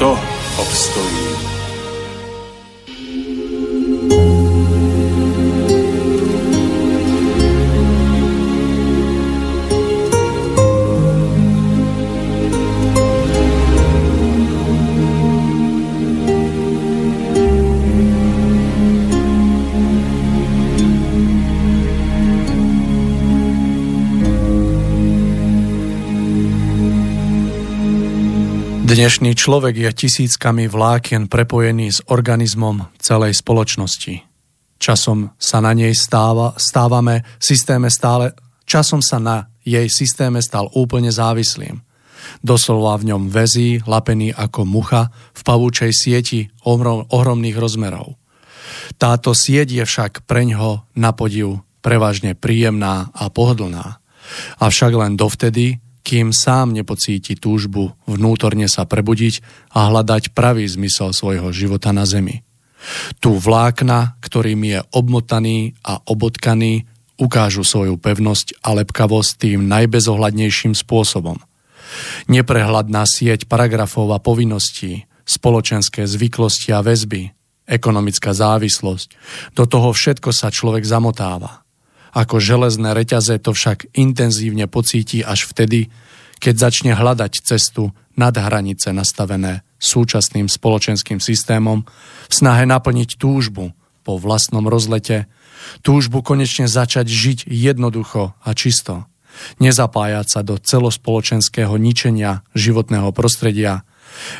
kto obstojí. Dnešný človek je tisíckami vlákien prepojený s organizmom celej spoločnosti. Časom sa na nej stáva, stávame systéme stále, časom sa na jej systéme stal úplne závislým. Doslova v ňom väzí, lapený ako mucha v pavúčej sieti ohrom, ohromných rozmerov. Táto sieť je však preňho na podiv prevažne príjemná a pohodlná. Avšak len dovtedy, kým sám nepocíti túžbu vnútorne sa prebudiť a hľadať pravý zmysel svojho života na zemi. Tu vlákna, ktorým je obmotaný a obotkaný, ukážu svoju pevnosť a lepkavosť tým najbezohľadnejším spôsobom. Neprehľadná sieť paragrafov a povinností, spoločenské zvyklosti a väzby, ekonomická závislosť, do toho všetko sa človek zamotáva. Ako železné reťaze to však intenzívne pocíti až vtedy, keď začne hľadať cestu nad hranice nastavené súčasným spoločenským systémom v snahe naplniť túžbu po vlastnom rozlete, túžbu konečne začať žiť jednoducho a čisto, nezapájať sa do celospoločenského ničenia životného prostredia,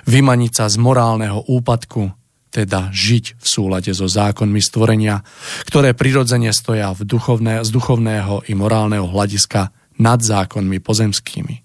vymaniť sa z morálneho úpadku teda žiť v súlade so zákonmi stvorenia, ktoré prirodzene stoja v duchovné, z duchovného i morálneho hľadiska nad zákonmi pozemskými.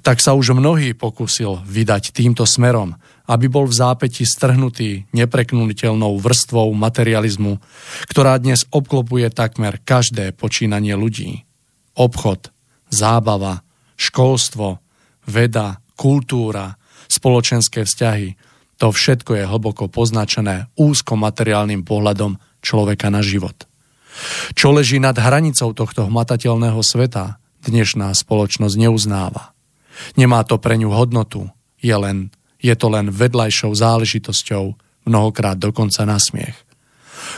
Tak sa už mnohý pokusil vydať týmto smerom, aby bol v zápäti strhnutý nepreknuliteľnou vrstvou materializmu, ktorá dnes obklopuje takmer každé počínanie ľudí. Obchod, zábava, školstvo, veda, kultúra, spoločenské vzťahy – to všetko je hlboko poznačené úzko materiálnym pohľadom človeka na život. Čo leží nad hranicou tohto hmatateľného sveta, dnešná spoločnosť neuznáva. Nemá to pre ňu hodnotu, je, len, je to len vedľajšou záležitosťou, mnohokrát dokonca na smiech.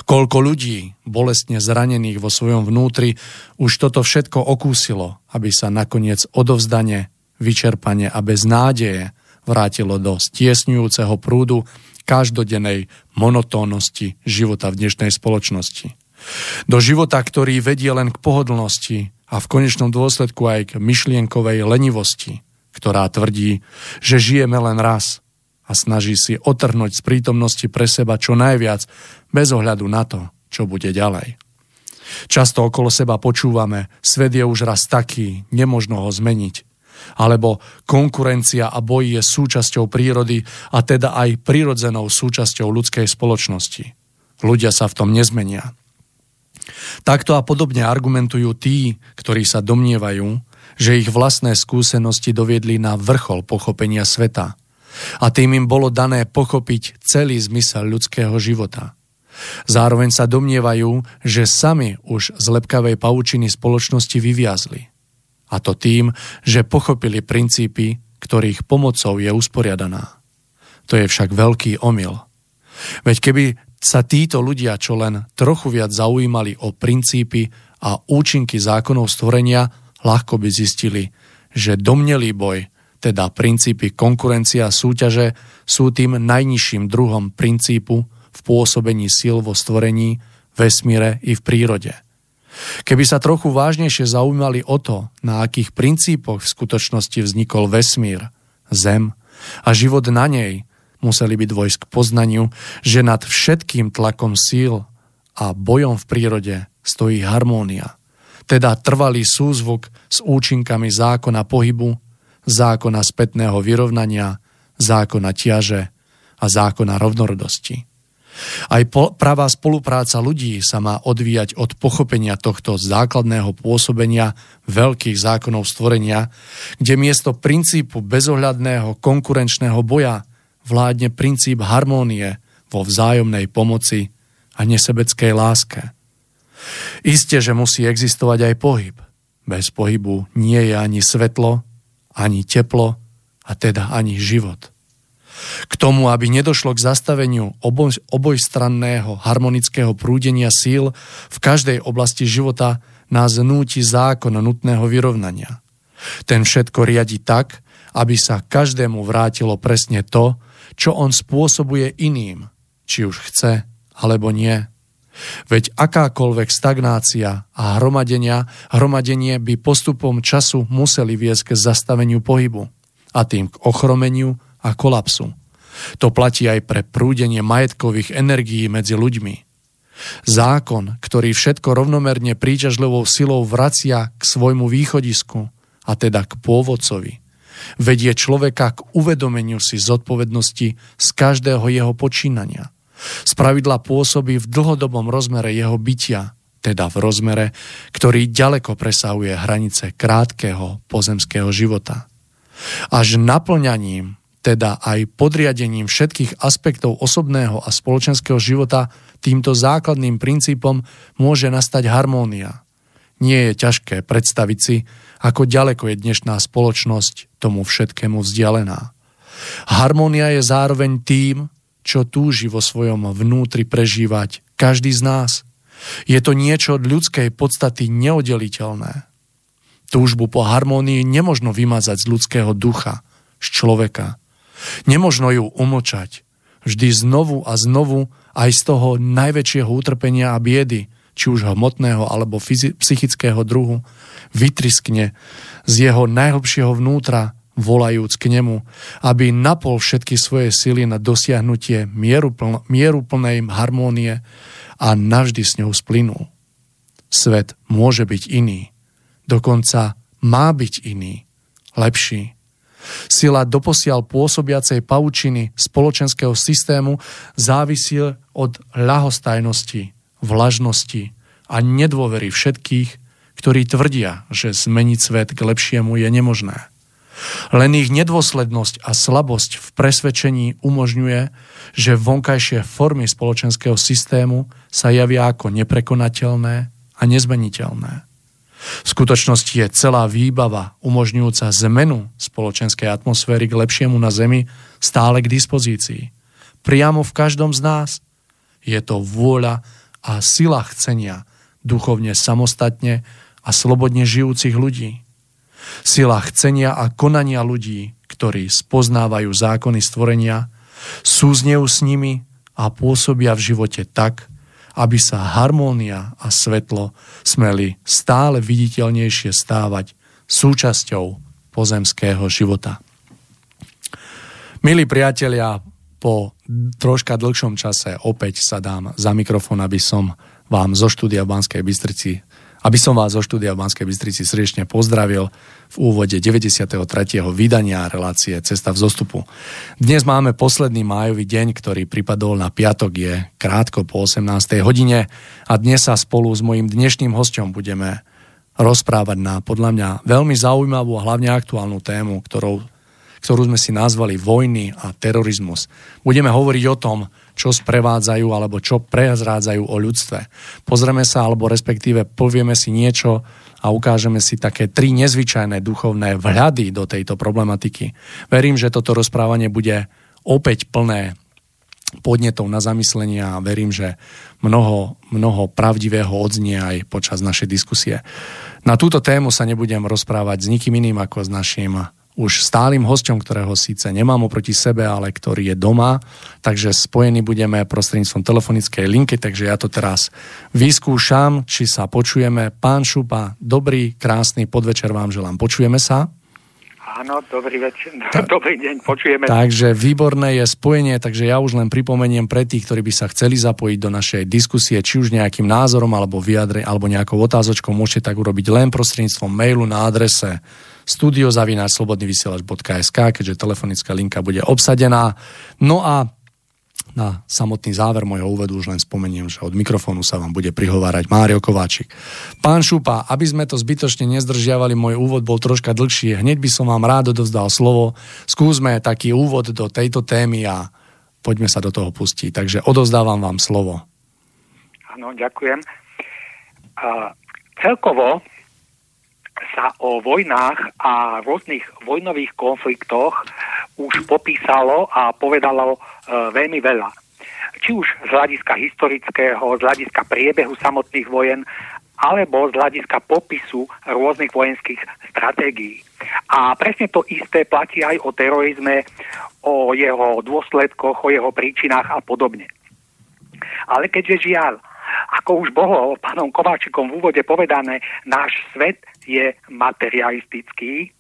Koľko ľudí, bolestne zranených vo svojom vnútri, už toto všetko okúsilo, aby sa nakoniec odovzdane, vyčerpanie a bez nádeje vrátilo do stiesňujúceho prúdu každodennej monotónnosti života v dnešnej spoločnosti. Do života, ktorý vedie len k pohodlnosti a v konečnom dôsledku aj k myšlienkovej lenivosti, ktorá tvrdí, že žijeme len raz a snaží si otrhnúť z prítomnosti pre seba čo najviac bez ohľadu na to, čo bude ďalej. Často okolo seba počúvame, svet je už raz taký, nemožno ho zmeniť alebo konkurencia a boj je súčasťou prírody a teda aj prirodzenou súčasťou ľudskej spoločnosti. Ľudia sa v tom nezmenia. Takto a podobne argumentujú tí, ktorí sa domnievajú, že ich vlastné skúsenosti doviedli na vrchol pochopenia sveta a tým im bolo dané pochopiť celý zmysel ľudského života. Zároveň sa domnievajú, že sami už z lepkavej paučiny spoločnosti vyviazli. A to tým, že pochopili princípy, ktorých pomocou je usporiadaná. To je však veľký omyl. Veď keby sa títo ľudia čo len trochu viac zaujímali o princípy a účinky zákonov stvorenia, ľahko by zistili, že domnelý boj, teda princípy konkurencia a súťaže, sú tým najnižším druhom princípu, v pôsobení síl vo stvorení, vesmíre i v prírode. Keby sa trochu vážnejšie zaujímali o to, na akých princípoch v skutočnosti vznikol vesmír, Zem a život na nej, museli by dôjsť k poznaniu, že nad všetkým tlakom síl a bojom v prírode stojí harmónia, teda trvalý súzvuk s účinkami zákona pohybu, zákona spätného vyrovnania, zákona ťaže a zákona rovnorodosti. Aj po, pravá spolupráca ľudí sa má odvíjať od pochopenia tohto základného pôsobenia veľkých zákonov stvorenia, kde miesto princípu bezohľadného konkurenčného boja vládne princíp harmónie vo vzájomnej pomoci a nesebeckej láske. Isté, že musí existovať aj pohyb. Bez pohybu nie je ani svetlo, ani teplo, a teda ani život. K tomu, aby nedošlo k zastaveniu oboj, obojstranného harmonického prúdenia síl v každej oblasti života, nás núti zákon nutného vyrovnania. Ten všetko riadi tak, aby sa každému vrátilo presne to, čo on spôsobuje iným, či už chce alebo nie. Veď akákoľvek stagnácia a hromadenia, hromadenie by postupom času museli viesť k zastaveniu pohybu a tým k ochromeniu a kolapsu. To platí aj pre prúdenie majetkových energií medzi ľuďmi. Zákon, ktorý všetko rovnomerne príťažlivou silou vracia k svojmu východisku, a teda k pôvodcovi, vedie človeka k uvedomeniu si zodpovednosti z každého jeho počínania – Spravidla pôsobí v dlhodobom rozmere jeho bytia, teda v rozmere, ktorý ďaleko presahuje hranice krátkeho pozemského života. Až naplňaním, teda aj podriadením všetkých aspektov osobného a spoločenského života týmto základným princípom môže nastať harmónia. Nie je ťažké predstaviť si, ako ďaleko je dnešná spoločnosť tomu všetkému vzdialená. Harmónia je zároveň tým, čo túži vo svojom vnútri prežívať každý z nás. Je to niečo od ľudskej podstaty neoddeliteľné. Túžbu po harmónii nemožno vymazať z ľudského ducha, z človeka. Nemožno ju umlčať. Vždy znovu a znovu aj z toho najväčšieho utrpenia a biedy, či už hmotného alebo psychického druhu, vytriskne z jeho najhlbšieho vnútra volajúc k nemu, aby napol všetky svoje sily na dosiahnutie mierupln- mieruplnej harmónie a navždy s ňou splynul. Svet môže byť iný, dokonca má byť iný, lepší. Sila doposiaľ pôsobiacej paučiny spoločenského systému závisí od ľahostajnosti, vlažnosti a nedôvery všetkých, ktorí tvrdia, že zmeniť svet k lepšiemu je nemožné. Len ich nedôslednosť a slabosť v presvedčení umožňuje, že vonkajšie formy spoločenského systému sa javia ako neprekonateľné a nezmeniteľné. V skutočnosti je celá výbava umožňujúca zmenu spoločenskej atmosféry k lepšiemu na Zemi stále k dispozícii. Priamo v každom z nás. Je to vôľa a sila chcenia duchovne samostatne a slobodne žijúcich ľudí. Sila chcenia a konania ľudí, ktorí spoznávajú zákony stvorenia, súznejú s nimi a pôsobia v živote tak, aby sa harmónia a svetlo smeli stále viditeľnejšie stávať súčasťou pozemského života. Milí priatelia, po troška dlhšom čase opäť sa dám za mikrofón, aby som vám zo štúdia v Banskej Bystrici aby som vás zo štúdia v Banskej Bystrici srdečne pozdravil v úvode 93. vydania relácie Cesta v zostupu. Dnes máme posledný májový deň, ktorý pripadol na piatok, je krátko po 18. hodine a dnes sa spolu s mojim dnešným hostom budeme rozprávať na podľa mňa veľmi zaujímavú a hlavne aktuálnu tému, ktorou, ktorú sme si nazvali vojny a terorizmus. Budeme hovoriť o tom, čo sprevádzajú alebo čo prezrádzajú o ľudstve. Pozrieme sa alebo respektíve povieme si niečo a ukážeme si také tri nezvyčajné duchovné vhľady do tejto problematiky. Verím, že toto rozprávanie bude opäť plné podnetov na zamyslenie a verím, že mnoho, mnoho pravdivého odznie aj počas našej diskusie. Na túto tému sa nebudem rozprávať s nikým iným ako s našim už stálym hostom, ktorého síce nemám oproti sebe, ale ktorý je doma, takže spojení budeme prostredníctvom telefonickej linky, takže ja to teraz vyskúšam, či sa počujeme. Pán Šupa, dobrý, krásny podvečer vám želám. Počujeme sa? Áno, dobrý večer, Ta, dobrý deň, počujeme. Takže výborné je spojenie, takže ja už len pripomeniem pre tých, ktorí by sa chceli zapojiť do našej diskusie, či už nejakým názorom alebo vyjadre, alebo nejakou otázočkou, môžete tak urobiť len prostredníctvom mailu na adrese studiozavináčslobodnyvysielač.sk, keďže telefonická linka bude obsadená. No a na samotný záver mojho úvedu už len spomeniem, že od mikrofónu sa vám bude prihovárať Mário Kováčik. Pán Šupa, aby sme to zbytočne nezdržiavali, môj úvod bol troška dlhší. Hneď by som vám rád odovzdal slovo. Skúsme taký úvod do tejto témy a poďme sa do toho pustiť. Takže odovzdávam vám slovo. Áno, ďakujem. A celkovo sa o vojnách a rôznych vojnových konfliktoch už popísalo a povedalo e, veľmi veľa. Či už z hľadiska historického, z hľadiska priebehu samotných vojen, alebo z hľadiska popisu rôznych vojenských stratégií. A presne to isté platí aj o terorizme, o jeho dôsledkoch, o jeho príčinách a podobne. Ale keďže žiaľ, ako už bolo pánom Kováčikom v úvode povedané, náš svet je materialistický,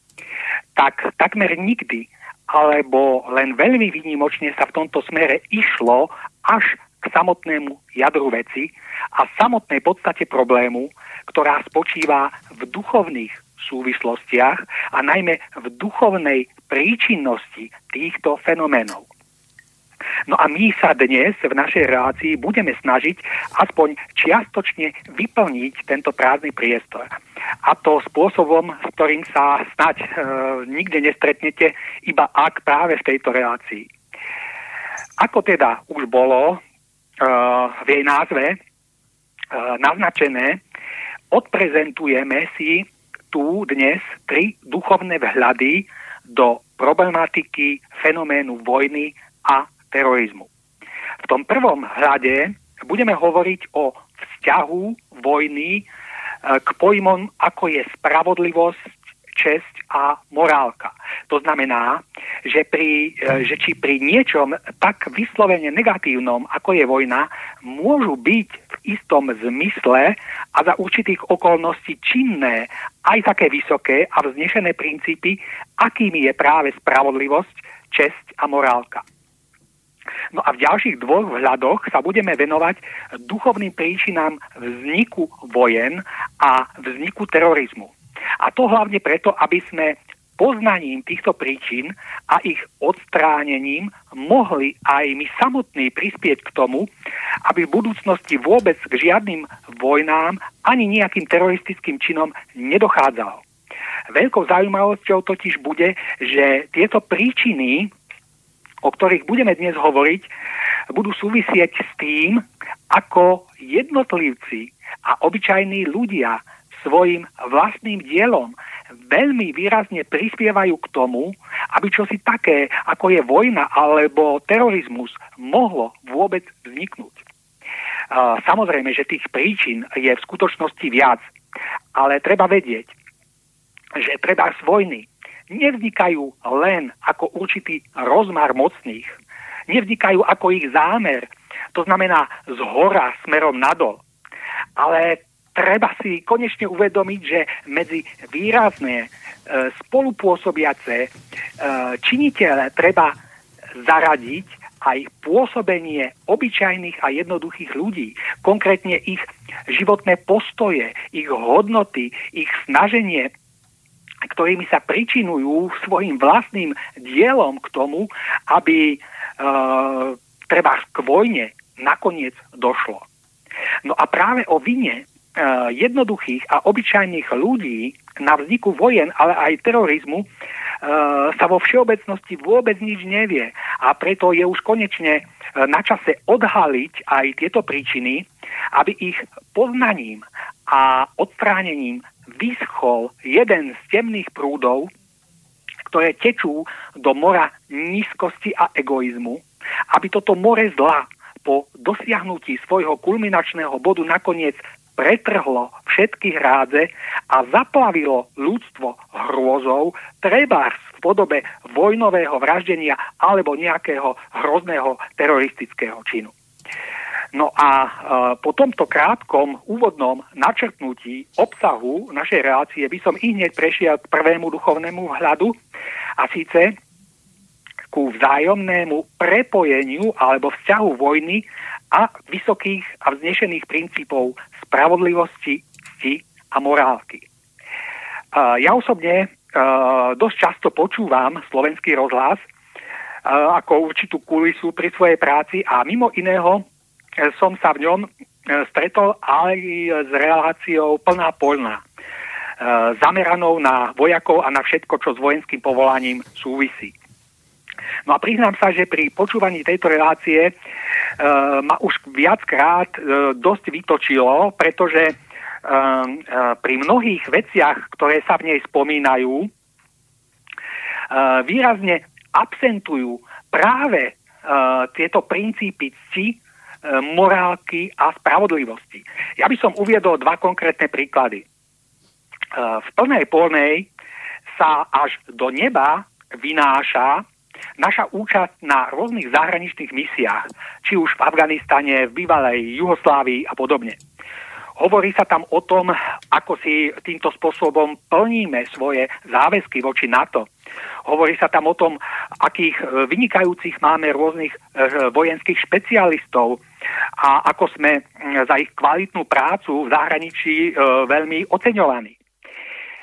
tak takmer nikdy alebo len veľmi výnimočne sa v tomto smere išlo až k samotnému jadru veci a samotnej podstate problému, ktorá spočíva v duchovných súvislostiach a najmä v duchovnej príčinnosti týchto fenoménov. No a my sa dnes v našej relácii budeme snažiť aspoň čiastočne vyplniť tento prázdny priestor. A to spôsobom, s ktorým sa snať e, nikde nestretnete, iba ak práve v tejto relácii. Ako teda už bolo e, v jej názve e, naznačené, odprezentujeme si tu dnes tri duchovné vhľady do problematiky fenoménu vojny a terorizmu. V tom prvom hľade budeme hovoriť o vzťahu vojny e, k pojmom, ako je spravodlivosť, česť a morálka. To znamená, že, pri, e, že či pri niečom tak vyslovene negatívnom, ako je vojna, môžu byť v istom zmysle a za určitých okolností činné aj také vysoké a vznešené princípy, akými je práve spravodlivosť, česť a morálka. No a v ďalších dvoch vhľadoch sa budeme venovať duchovným príčinám vzniku vojen a vzniku terorizmu. A to hlavne preto, aby sme poznaním týchto príčin a ich odstránením mohli aj my samotní prispieť k tomu, aby v budúcnosti vôbec k žiadnym vojnám ani nejakým teroristickým činom nedochádzalo. Veľkou zaujímavosťou totiž bude, že tieto príčiny o ktorých budeme dnes hovoriť, budú súvisieť s tým, ako jednotlivci a obyčajní ľudia svojim vlastným dielom veľmi výrazne prispievajú k tomu, aby čosi také, ako je vojna alebo terorizmus, mohlo vôbec vzniknúť. Samozrejme, že tých príčin je v skutočnosti viac, ale treba vedieť, že treba z vojny nevznikajú len ako určitý rozmar mocných, nevznikajú ako ich zámer, to znamená z hora smerom nadol. Ale treba si konečne uvedomiť, že medzi výrazné e, spolupôsobiace e, treba zaradiť aj pôsobenie obyčajných a jednoduchých ľudí, konkrétne ich životné postoje, ich hodnoty, ich snaženie ktorými sa pričinujú svojim vlastným dielom k tomu, aby e, treba k vojne nakoniec došlo. No a práve o vine e, jednoduchých a obyčajných ľudí na vzniku vojen, ale aj terorizmu e, sa vo všeobecnosti vôbec nič nevie. A preto je už konečne e, na čase odhaliť aj tieto príčiny, aby ich poznaním a odstránením vyschol jeden z temných prúdov, ktoré tečú do mora nízkosti a egoizmu, aby toto more zla po dosiahnutí svojho kulminačného bodu nakoniec pretrhlo všetky hrádze a zaplavilo ľudstvo hrôzou, treba v podobe vojnového vraždenia alebo nejakého hrozného teroristického činu. No a e, po tomto krátkom úvodnom načrtnutí obsahu našej relácie by som i hneď prešiel k prvému duchovnému vhľadu a síce ku vzájomnému prepojeniu alebo vzťahu vojny a vysokých a vznešených princípov spravodlivosti, cti a morálky. Ja osobne dosť často počúvam slovenský rozhlas ako určitú kulisu pri svojej práci a mimo iného e, som sa v ňom e, stretol aj s reláciou plná polná e, zameranou na vojakov a na všetko, čo s vojenským povolaním súvisí. No a priznám sa, že pri počúvaní tejto relácie e, ma už viackrát e, dosť vytočilo, pretože e, e, pri mnohých veciach, ktoré sa v nej spomínajú, e, výrazne absentujú práve e, tieto princípy cti, morálky a spravodlivosti. Ja by som uviedol dva konkrétne príklady. E, v plnej polnej sa až do neba vynáša naša účasť na rôznych zahraničných misiách, či už v Afganistane, v bývalej Juhoslávii a podobne. Hovorí sa tam o tom, ako si týmto spôsobom plníme svoje záväzky voči NATO. Hovorí sa tam o tom, akých vynikajúcich máme rôznych eh, vojenských špecialistov a ako sme za ich kvalitnú prácu v zahraničí veľmi oceňovaní.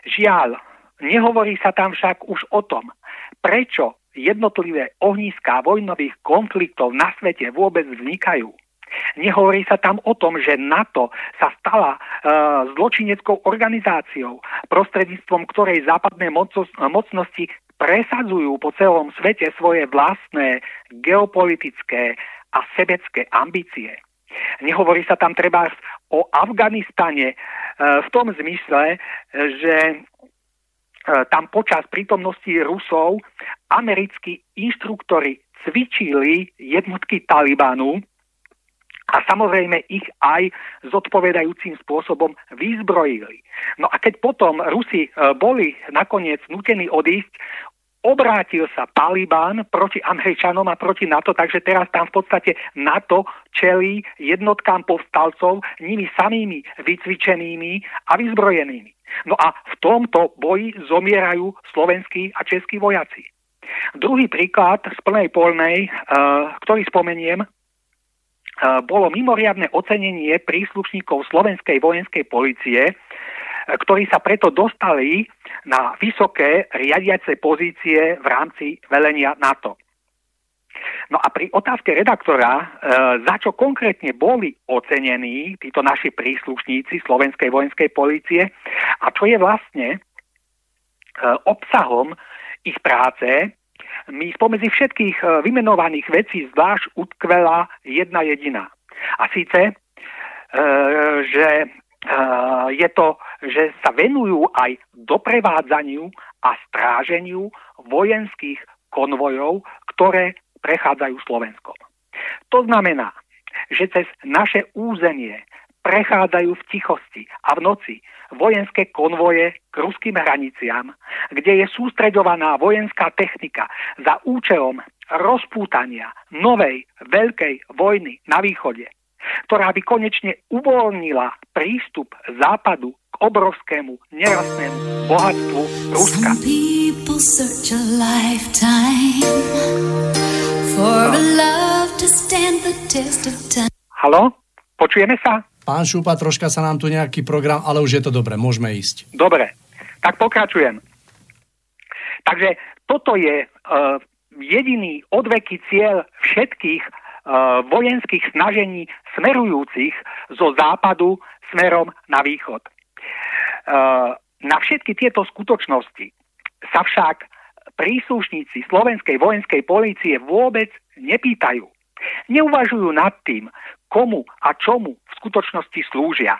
Žiaľ, nehovorí sa tam však už o tom, prečo jednotlivé ohniská vojnových konfliktov na svete vôbec vznikajú. Nehovorí sa tam o tom, že NATO sa stala e, zločineckou organizáciou, prostredníctvom ktorej západné mocnosti presadzujú po celom svete svoje vlastné geopolitické a sebecké ambície. Nehovorí sa tam treba o Afganistane e, v tom zmysle, že E, tam počas prítomnosti Rusov americkí inštruktori cvičili jednotky Talibanu a samozrejme ich aj zodpovedajúcim spôsobom vyzbrojili. No a keď potom Rusi e, boli nakoniec nutení odísť, obrátil sa Taliban proti Američanom a proti NATO, takže teraz tam v podstate NATO čelí jednotkám povstalcov nimi samými vycvičenými a vyzbrojenými. No a v tomto boji zomierajú slovenskí a českí vojaci. Druhý príklad z plnej polnej, uh, ktorý spomeniem, uh, bolo mimoriadne ocenenie príslušníkov slovenskej vojenskej policie, ktorí sa preto dostali na vysoké riadiace pozície v rámci velenia NATO. No a pri otázke redaktora, e, za čo konkrétne boli ocenení títo naši príslušníci Slovenskej vojenskej policie a čo je vlastne e, obsahom ich práce, mi spomedzi všetkých e, vymenovaných vecí zvlášť utkvela jedna jediná. A síce, že je to, že sa venujú aj doprevádzaniu a stráženiu vojenských konvojov, ktoré prechádzajú Slovenskom. To znamená, že cez naše územie prechádzajú v tichosti a v noci vojenské konvoje k ruským hraniciam, kde je sústreďovaná vojenská technika za účelom rozpútania novej veľkej vojny na východe, ktorá by konečne uvoľnila prístup západu k obrovskému nerastnému bohatstvu Ruska. Halo? Počujeme sa? Pán Šupa, troška sa nám tu nejaký program, ale už je to dobre, môžeme ísť. Dobre, tak pokračujem. Takže toto je uh, jediný odveký cieľ všetkých vojenských snažení smerujúcich zo západu smerom na východ. Uh, na všetky tieto skutočnosti sa však príslušníci slovenskej vojenskej polície vôbec nepýtajú. Neuvažujú nad tým, komu a čomu v skutočnosti slúžia.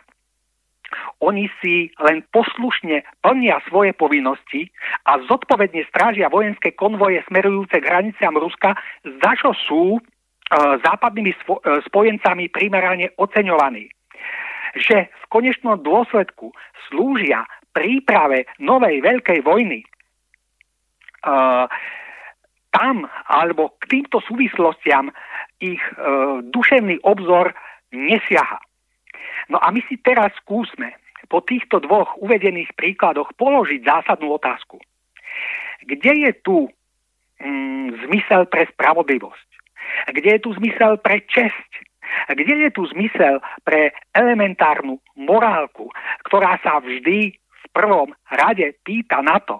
Oni si len poslušne plnia svoje povinnosti a zodpovedne strážia vojenské konvoje smerujúce k hraniciam Ruska, za čo sú e, západnými spo, e, spojencami primerane oceňovaní. že v konečnom dôsledku slúžia príprave novej veľkej vojny, uh, tam alebo k týmto súvislostiam ich duševný obzor nesiaha. No a my si teraz skúsme po týchto dvoch uvedených príkladoch položiť zásadnú otázku. Kde je tu mm, zmysel pre spravodlivosť? Kde je tu zmysel pre česť? Kde je tu zmysel pre elementárnu morálku, ktorá sa vždy v prvom rade pýta na to,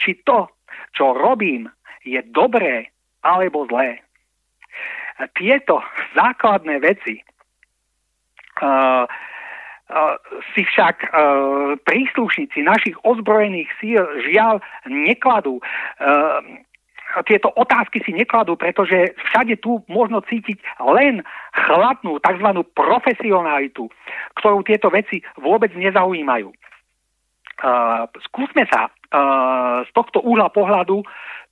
či to, čo robím, je dobré alebo zlé. Tieto základné veci uh, si však uh, príslušníci našich ozbrojených síl žiaľ nekladú. Uh, tieto otázky si nekladú, pretože všade tu možno cítiť len chladnú tzv. profesionalitu, ktorú tieto veci vôbec nezaujímajú. Uh, skúsme sa uh, z tohto úhla pohľadu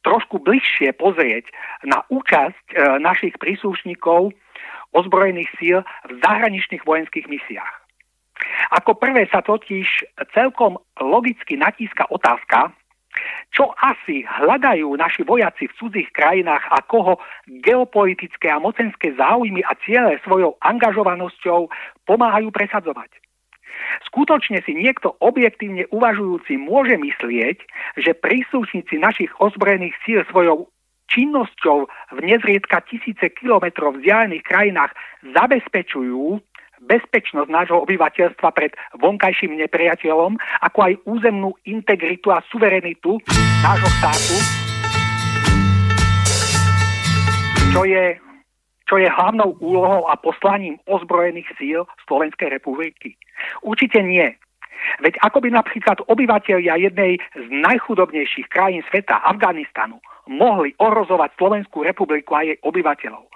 trošku bližšie pozrieť na účasť uh, našich príslušníkov ozbrojených síl v zahraničných vojenských misiách. Ako prvé sa totiž celkom logicky natíska otázka, čo asi hľadajú naši vojaci v cudzích krajinách a koho geopolitické a mocenské záujmy a ciele svojou angažovanosťou pomáhajú presadzovať. Skutočne si niekto objektívne uvažujúci môže myslieť, že príslušníci našich ozbrojených síl svojou činnosťou v nezriedka tisíce kilometrov vzdialených krajinách zabezpečujú bezpečnosť nášho obyvateľstva pred vonkajším nepriateľom, ako aj územnú integritu a suverenitu nášho štátu, čo je, čo je hlavnou úlohou a poslaním ozbrojených síl Slovenskej republiky. Určite nie. Veď ako by napríklad obyvateľia jednej z najchudobnejších krajín sveta, Afganistanu, mohli ohrozovať Slovenskú republiku a jej obyvateľov.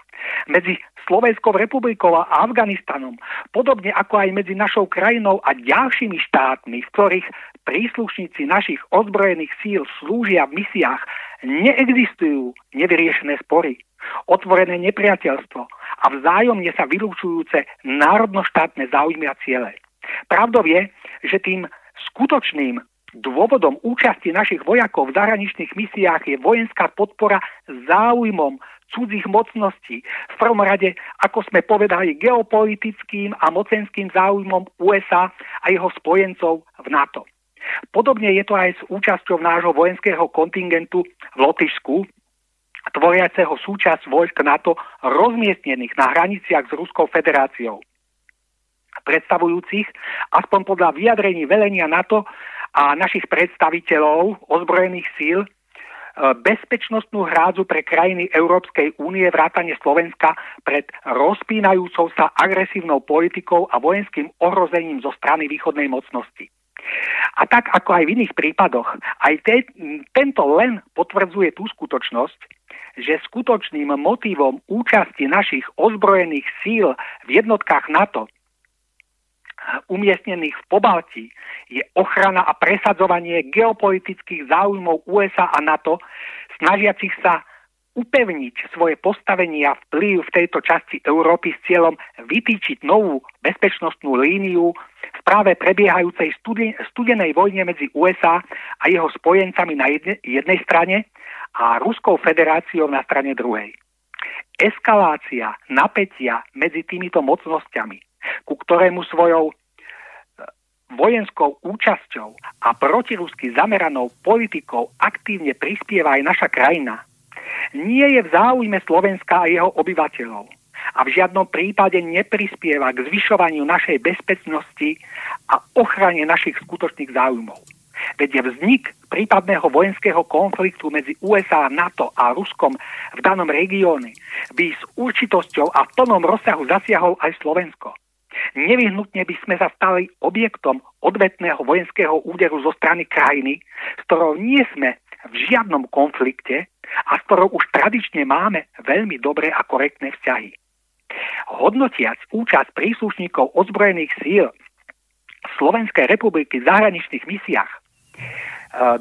Medzi Slovenskou republikou a Afganistanom, podobne ako aj medzi našou krajinou a ďalšími štátmi, v ktorých príslušníci našich ozbrojených síl slúžia v misiách, neexistujú nevyriešené spory, otvorené nepriateľstvo a vzájomne sa vylúčujúce národnoštátne záujmy a ciele. Pravdou je, že tým skutočným dôvodom účasti našich vojakov v zahraničných misiách je vojenská podpora záujmom cudzích mocností. V prvom rade, ako sme povedali, geopolitickým a mocenským záujmom USA a jeho spojencov v NATO. Podobne je to aj s účasťou nášho vojenského kontingentu v Lotyšsku, tvoriaceho súčasť vojsk NATO rozmiestnených na hraniciach s Ruskou federáciou predstavujúcich, aspoň podľa vyjadrení velenia NATO a našich predstaviteľov ozbrojených síl, E, bezpečnostnú hrádzu pre krajiny Európskej únie vrátane Slovenska pred rozpínajúcou sa agresívnou politikou a vojenským ohrozením zo strany východnej mocnosti. A tak ako aj v iných prípadoch, aj te, tento len potvrdzuje tú skutočnosť, že skutočným motívom účasti našich ozbrojených síl v jednotkách NATO umiestnených v Pobalti je ochrana a presadzovanie geopolitických záujmov USA a NATO, snažiacich sa upevniť svoje postavenie a vplyv v tejto časti Európy s cieľom vytýčiť novú bezpečnostnú líniu v práve prebiehajúcej studenej vojne medzi USA a jeho spojencami na jedne, jednej strane a Ruskou federáciou na strane druhej. Eskalácia napätia medzi týmito mocnosťami ku ktorému svojou e, vojenskou účasťou a protirusky zameranou politikou aktívne prispieva aj naša krajina, nie je v záujme Slovenska a jeho obyvateľov a v žiadnom prípade neprispieva k zvyšovaniu našej bezpečnosti a ochrane našich skutočných záujmov. Veď vznik prípadného vojenského konfliktu medzi USA, NATO a Ruskom v danom regióne by s určitosťou a v plnom rozsahu zasiahol aj Slovensko. Nevyhnutne by sme sa stali objektom odvetného vojenského úderu zo strany krajiny, s ktorou nie sme v žiadnom konflikte a s ktorou už tradične máme veľmi dobré a korektné vzťahy. Hodnotiac účasť príslušníkov ozbrojených síl Slovenskej republiky v zahraničných misiách, e,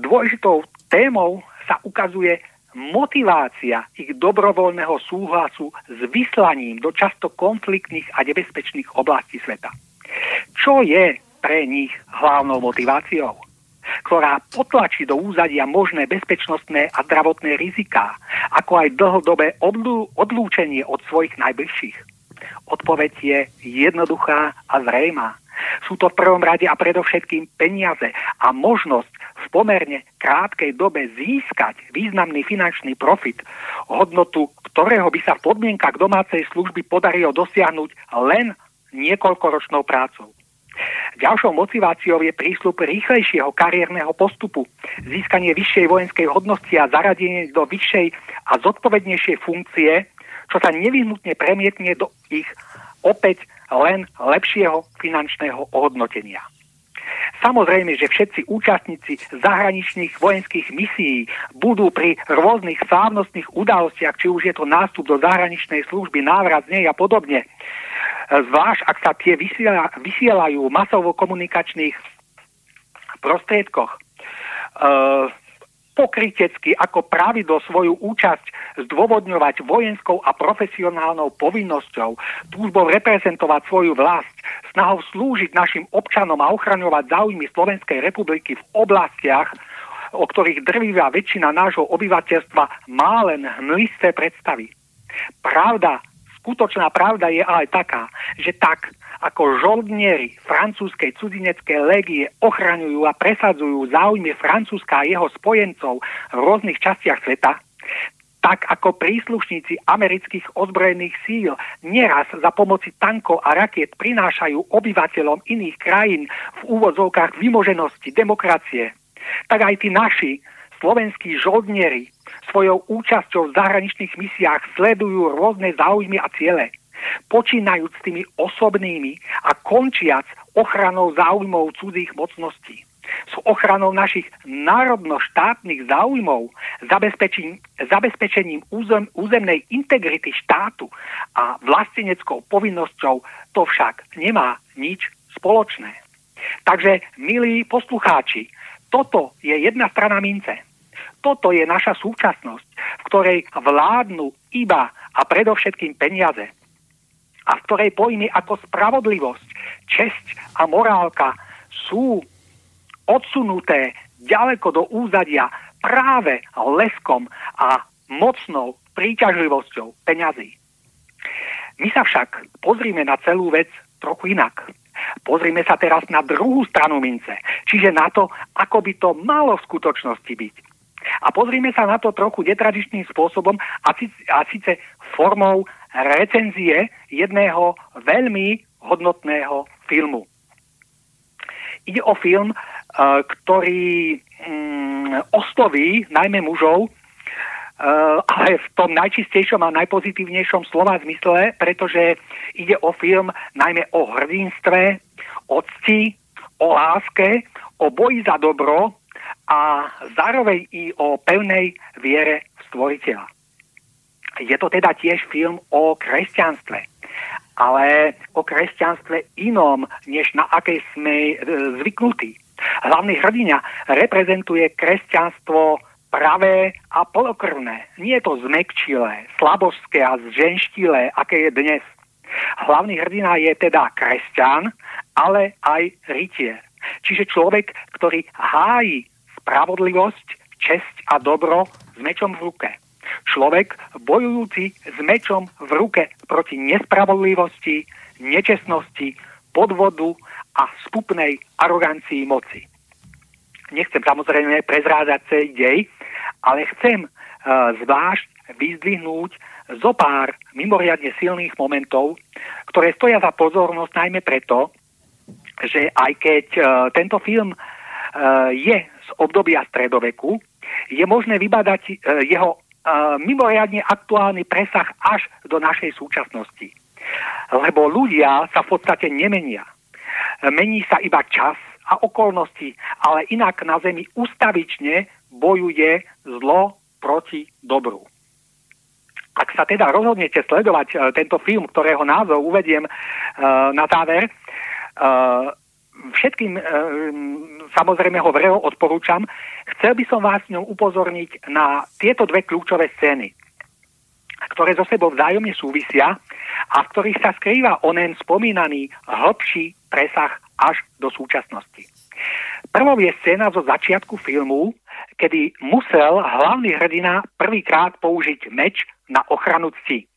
dôležitou témou sa ukazuje motivácia ich dobrovoľného súhlasu s vyslaním do často konfliktných a nebezpečných oblastí sveta. Čo je pre nich hlavnou motiváciou? ktorá potlačí do úzadia možné bezpečnostné a zdravotné riziká, ako aj dlhodobé odlúčenie od svojich najbližších? Odpoveď je jednoduchá a zrejmá. Sú to v prvom rade a predovšetkým peniaze a možnosť pomerne krátkej dobe získať významný finančný profit, hodnotu ktorého by sa v podmienkach domácej služby podarilo dosiahnuť len niekoľkoročnou prácou. Ďalšou motiváciou je prísľub rýchlejšieho kariérneho postupu, získanie vyššej vojenskej hodnosti a zaradenie do vyššej a zodpovednejšej funkcie, čo sa nevyhnutne premietne do ich opäť len lepšieho finančného ohodnotenia. Samozrejme, že všetci účastníci zahraničných vojenských misií budú pri rôznych slávnostných udalostiach, či už je to nástup do zahraničnej služby, návrat z nej a podobne, zvlášť ak sa tie vysiela, vysielajú masovo komunikačných prostriedkoch, uh, pokrytecky ako pravidlo svoju účasť zdôvodňovať vojenskou a profesionálnou povinnosťou, túžbou reprezentovať svoju vlast, snahou slúžiť našim občanom a ochraňovať záujmy Slovenskej republiky v oblastiach, o ktorých drvivá väčšina nášho obyvateľstva má len hmlisté predstavy. Pravda Skutočná pravda je ale taká, že tak, ako žoldnieri francúzskej cudzineckej légie ochraňujú a presadzujú záujmy Francúzska a jeho spojencov v rôznych častiach sveta, tak ako príslušníci amerických ozbrojených síl neraz za pomoci tankov a rakiet prinášajú obyvateľom iných krajín v úvodzovkách vymoženosti demokracie, tak aj tí naši slovenskí žoldnieri svojou účasťou v zahraničných misiách sledujú rôzne záujmy a ciele. Počínajúc tými osobnými a končiac ochranou záujmov cudzích mocností. S ochranou našich národno-štátnych záujmov, zabezpečením, zabezpečením územ, územnej integrity štátu a vlasteneckou povinnosťou to však nemá nič spoločné. Takže, milí poslucháči, toto je jedna strana mince toto je naša súčasnosť, v ktorej vládnu iba a predovšetkým peniaze. A v ktorej pojmy ako spravodlivosť, česť a morálka sú odsunuté ďaleko do úzadia práve leskom a mocnou príťažlivosťou peňazí. My sa však pozrime na celú vec trochu inak. Pozrime sa teraz na druhú stranu mince, čiže na to, ako by to malo v skutočnosti byť. A pozrime sa na to trochu netradičným spôsobom a, síce formou recenzie jedného veľmi hodnotného filmu. Ide o film, e, ktorý mm, osloví najmä mužov, e, ale v tom najčistejšom a najpozitívnejšom slova zmysle, pretože ide o film najmä o hrdinstve, o cti, o láske, o boji za dobro, a zároveň i o pevnej viere v stvoriteľa. Je to teda tiež film o kresťanstve, ale o kresťanstve inom, než na akej sme e, zvyknutí. Hlavný hrdina reprezentuje kresťanstvo pravé a polokrvné. Nie je to zmekčilé, slabožské a zženštilé, aké je dnes. Hlavný hrdina je teda kresťan, ale aj rytier. Čiže človek, ktorý hájí spravodlivosť, česť a dobro s mečom v ruke. Človek bojujúci s mečom v ruke proti nespravodlivosti, nečestnosti, podvodu a spupnej arogancii moci. Nechcem samozrejme prezrázať celý dej, ale chcem uh, zvlášť vyzdvihnúť zo pár mimoriadne silných momentov, ktoré stoja za pozornosť najmä preto, že aj keď uh, tento film uh, je z obdobia stredoveku, je možné vybadať e, jeho e, mimoriadne aktuálny presah až do našej súčasnosti. Lebo ľudia sa v podstate nemenia. Mení sa iba čas a okolnosti, ale inak na Zemi ustavične bojuje zlo proti dobru. Ak sa teda rozhodnete sledovať uh, tento film, ktorého názov uvediem uh, na záver, uh, všetkým e, samozrejme ho vrelo odporúčam. Chcel by som vás ňou upozorniť na tieto dve kľúčové scény, ktoré so sebou vzájomne súvisia a v ktorých sa skrýva onen spomínaný hlbší presah až do súčasnosti. Prvou je scéna zo začiatku filmu, kedy musel hlavný hrdina prvýkrát použiť meč na ochranu cti.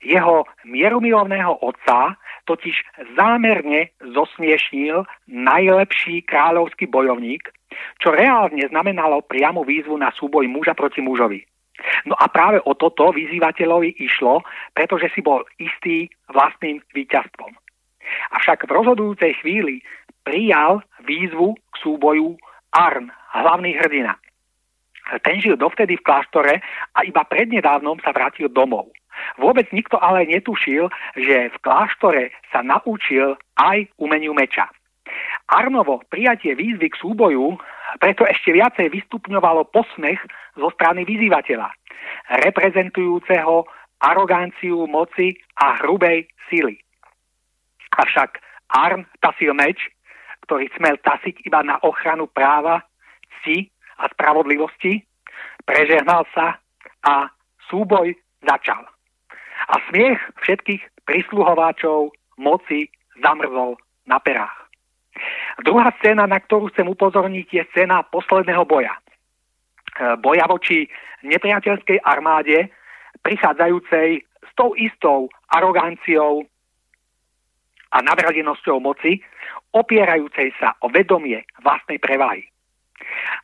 Jeho mierumilovného otca totiž zámerne zosmiešnil najlepší kráľovský bojovník, čo reálne znamenalo priamu výzvu na súboj muža proti mužovi. No a práve o toto vyzývateľovi išlo, pretože si bol istý vlastným víťazstvom. Avšak v rozhodujúcej chvíli prijal výzvu k súboju Arn, hlavný hrdina. Ten žil dovtedy v kláštore a iba prednedávnom sa vrátil domov. Vôbec nikto ale netušil, že v kláštore sa naučil aj umeniu meča. Arnovo prijatie výzvy k súboju preto ešte viacej vystupňovalo posmech zo strany vyzývateľa, reprezentujúceho aroganciu moci a hrubej sily. Avšak Arn tasil meč, ktorý smel tasiť iba na ochranu práva, cti a spravodlivosti, prežehnal sa a súboj začal. A smiech všetkých prisluhováčov moci zamrzol na perách. Druhá scéna, na ktorú chcem upozorniť, je scéna posledného boja. E, boja voči nepriateľskej armáde, prichádzajúcej s tou istou aroganciou a nadradenosťou moci, opierajúcej sa o vedomie vlastnej prevahy.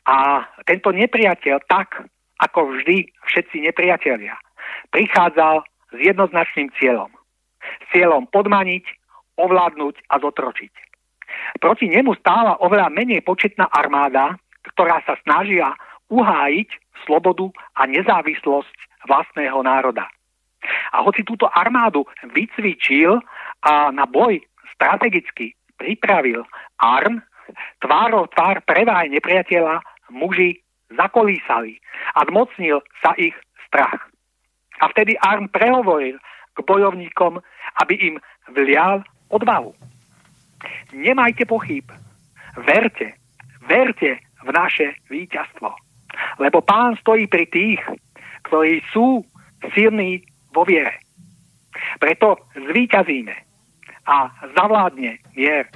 A tento nepriateľ, tak ako vždy všetci nepriatelia, prichádzal s jednoznačným cieľom. S cieľom podmaniť, ovládnuť a zotročiť. Proti nemu stála oveľa menej početná armáda, ktorá sa snažila uhájiť slobodu a nezávislosť vlastného národa. A hoci túto armádu vycvičil a na boj strategicky pripravil Arn, tvárov tvár preváj nepriateľa muži zakolísali a zmocnil sa ich strach. A vtedy Arn prehovoril k bojovníkom, aby im vlial odvahu. Nemajte pochyb. Verte, verte v naše víťazstvo. Lebo pán stojí pri tých, ktorí sú silní vo viere. Preto zvíťazíme a zavládne mier.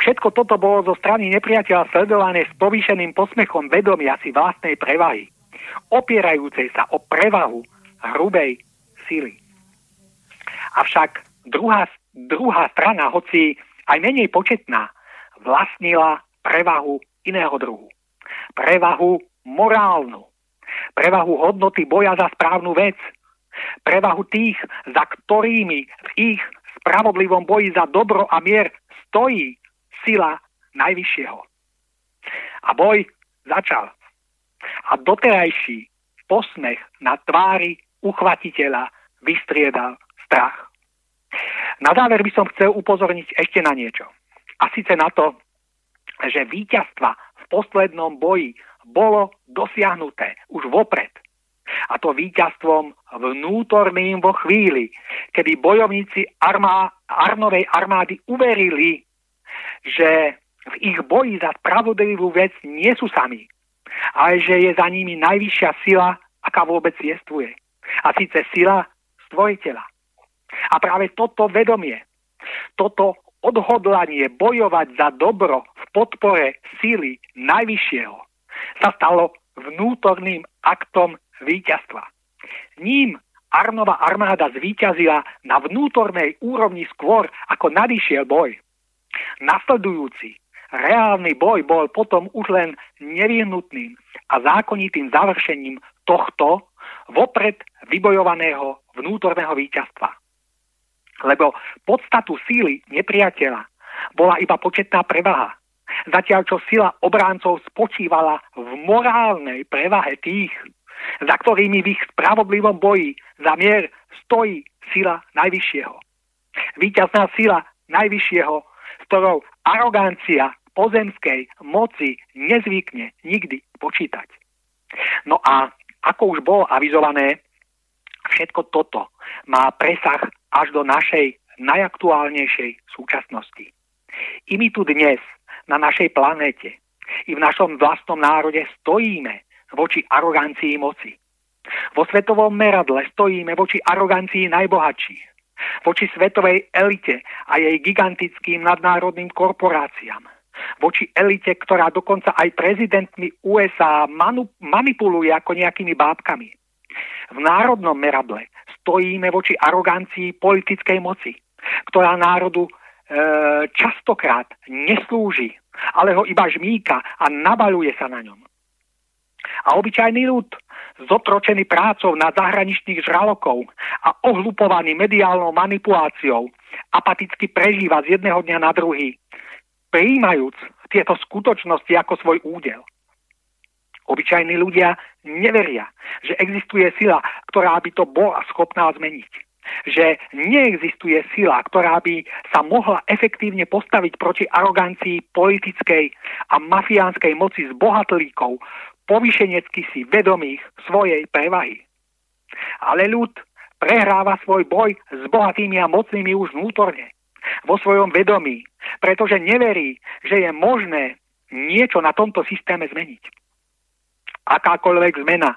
Všetko toto bolo zo strany nepriateľa sledované s povýšeným posmechom vedomia si vlastnej prevahy, opierajúcej sa o prevahu hrubej sily. Avšak druhá, druhá strana, hoci aj menej početná, vlastnila prevahu iného druhu. Prevahu morálnu. Prevahu hodnoty boja za správnu vec. Prevahu tých, za ktorými v ich spravodlivom boji za dobro a mier stojí sila najvyššieho. A boj začal. A doterajší posmech na tvári uchvatiteľa vystriedal strach. Na záver by som chcel upozorniť ešte na niečo. A síce na to, že víťazstva v poslednom boji bolo dosiahnuté už vopred. A to víťazstvom vnútorným vo chvíli, kedy bojovníci armá, Arnovej armády uverili, že v ich boji za spravodlivú vec nie sú sami, ale že je za nimi najvyššia sila, aká vôbec jestvuje. A síce sila stvoriteľa. A práve toto vedomie, toto odhodlanie bojovať za dobro v podpore síly najvyššieho sa stalo vnútorným aktom víťazstva. Ním Arnova armáda zvíťazila na vnútornej úrovni skôr ako nadišiel boj. Nasledujúci reálny boj bol potom už len nevyhnutným a zákonitým završením tohto vopred vybojovaného vnútorného víťazstva lebo podstatu síly nepriateľa bola iba početná prevaha. Zatiaľ čo sila obráncov spočívala v morálnej prevahe tých, za ktorými v ich spravodlivom boji za mier stojí sila najvyššieho. Výťazná sila najvyššieho, s ktorou arogancia pozemskej moci nezvykne nikdy počítať. No a ako už bolo avizované, všetko toto má presah až do našej najaktuálnejšej súčasnosti. I my tu dnes, na našej planéte, i v našom vlastnom národe stojíme voči arogancii moci. Vo svetovom meradle stojíme voči arogancii najbohatších. voči svetovej elite a jej gigantickým nadnárodným korporáciám, voči elite, ktorá dokonca aj prezidentmi USA manu- manipuluje ako nejakými bábkami. V národnom merable stojíme voči arogancii politickej moci, ktorá národu e, častokrát neslúži, ale ho iba žmýka a nabaluje sa na ňom. A obyčajný ľud, zotročený prácou na zahraničných žralokov a ohlupovaný mediálnou manipuláciou, apaticky prežíva z jedného dňa na druhý, prijímajúc tieto skutočnosti ako svoj údel. Obyčajní ľudia neveria, že existuje sila, ktorá by to bola schopná zmeniť. Že neexistuje sila, ktorá by sa mohla efektívne postaviť proti arogancii politickej a mafiánskej moci z bohatlíkov, povyšenecky si vedomých svojej prevahy. Ale ľud prehráva svoj boj s bohatými a mocnými už vnútorne, vo svojom vedomí, pretože neverí, že je možné niečo na tomto systéme zmeniť akákoľvek zmena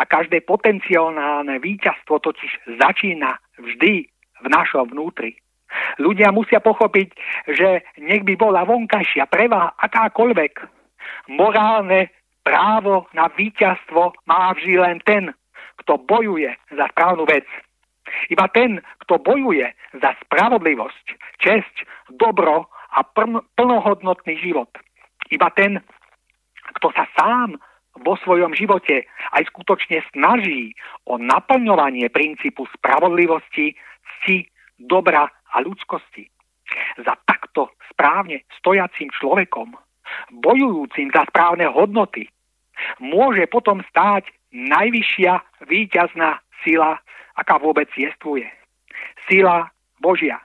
a každé potenciálne víťazstvo totiž začína vždy v našom vnútri. Ľudia musia pochopiť, že nech by bola vonkajšia prevaha akákoľvek. Morálne právo na víťazstvo má vždy len ten, kto bojuje za správnu vec. Iba ten, kto bojuje za spravodlivosť, česť, dobro a plnohodnotný život. Iba ten, kto sa sám vo svojom živote aj skutočne snaží o naplňovanie princípu spravodlivosti, cti, dobra a ľudskosti. Za takto správne stojacím človekom, bojujúcim za správne hodnoty, môže potom stáť najvyššia víťazná sila, aká vôbec jestvuje. Sila Božia.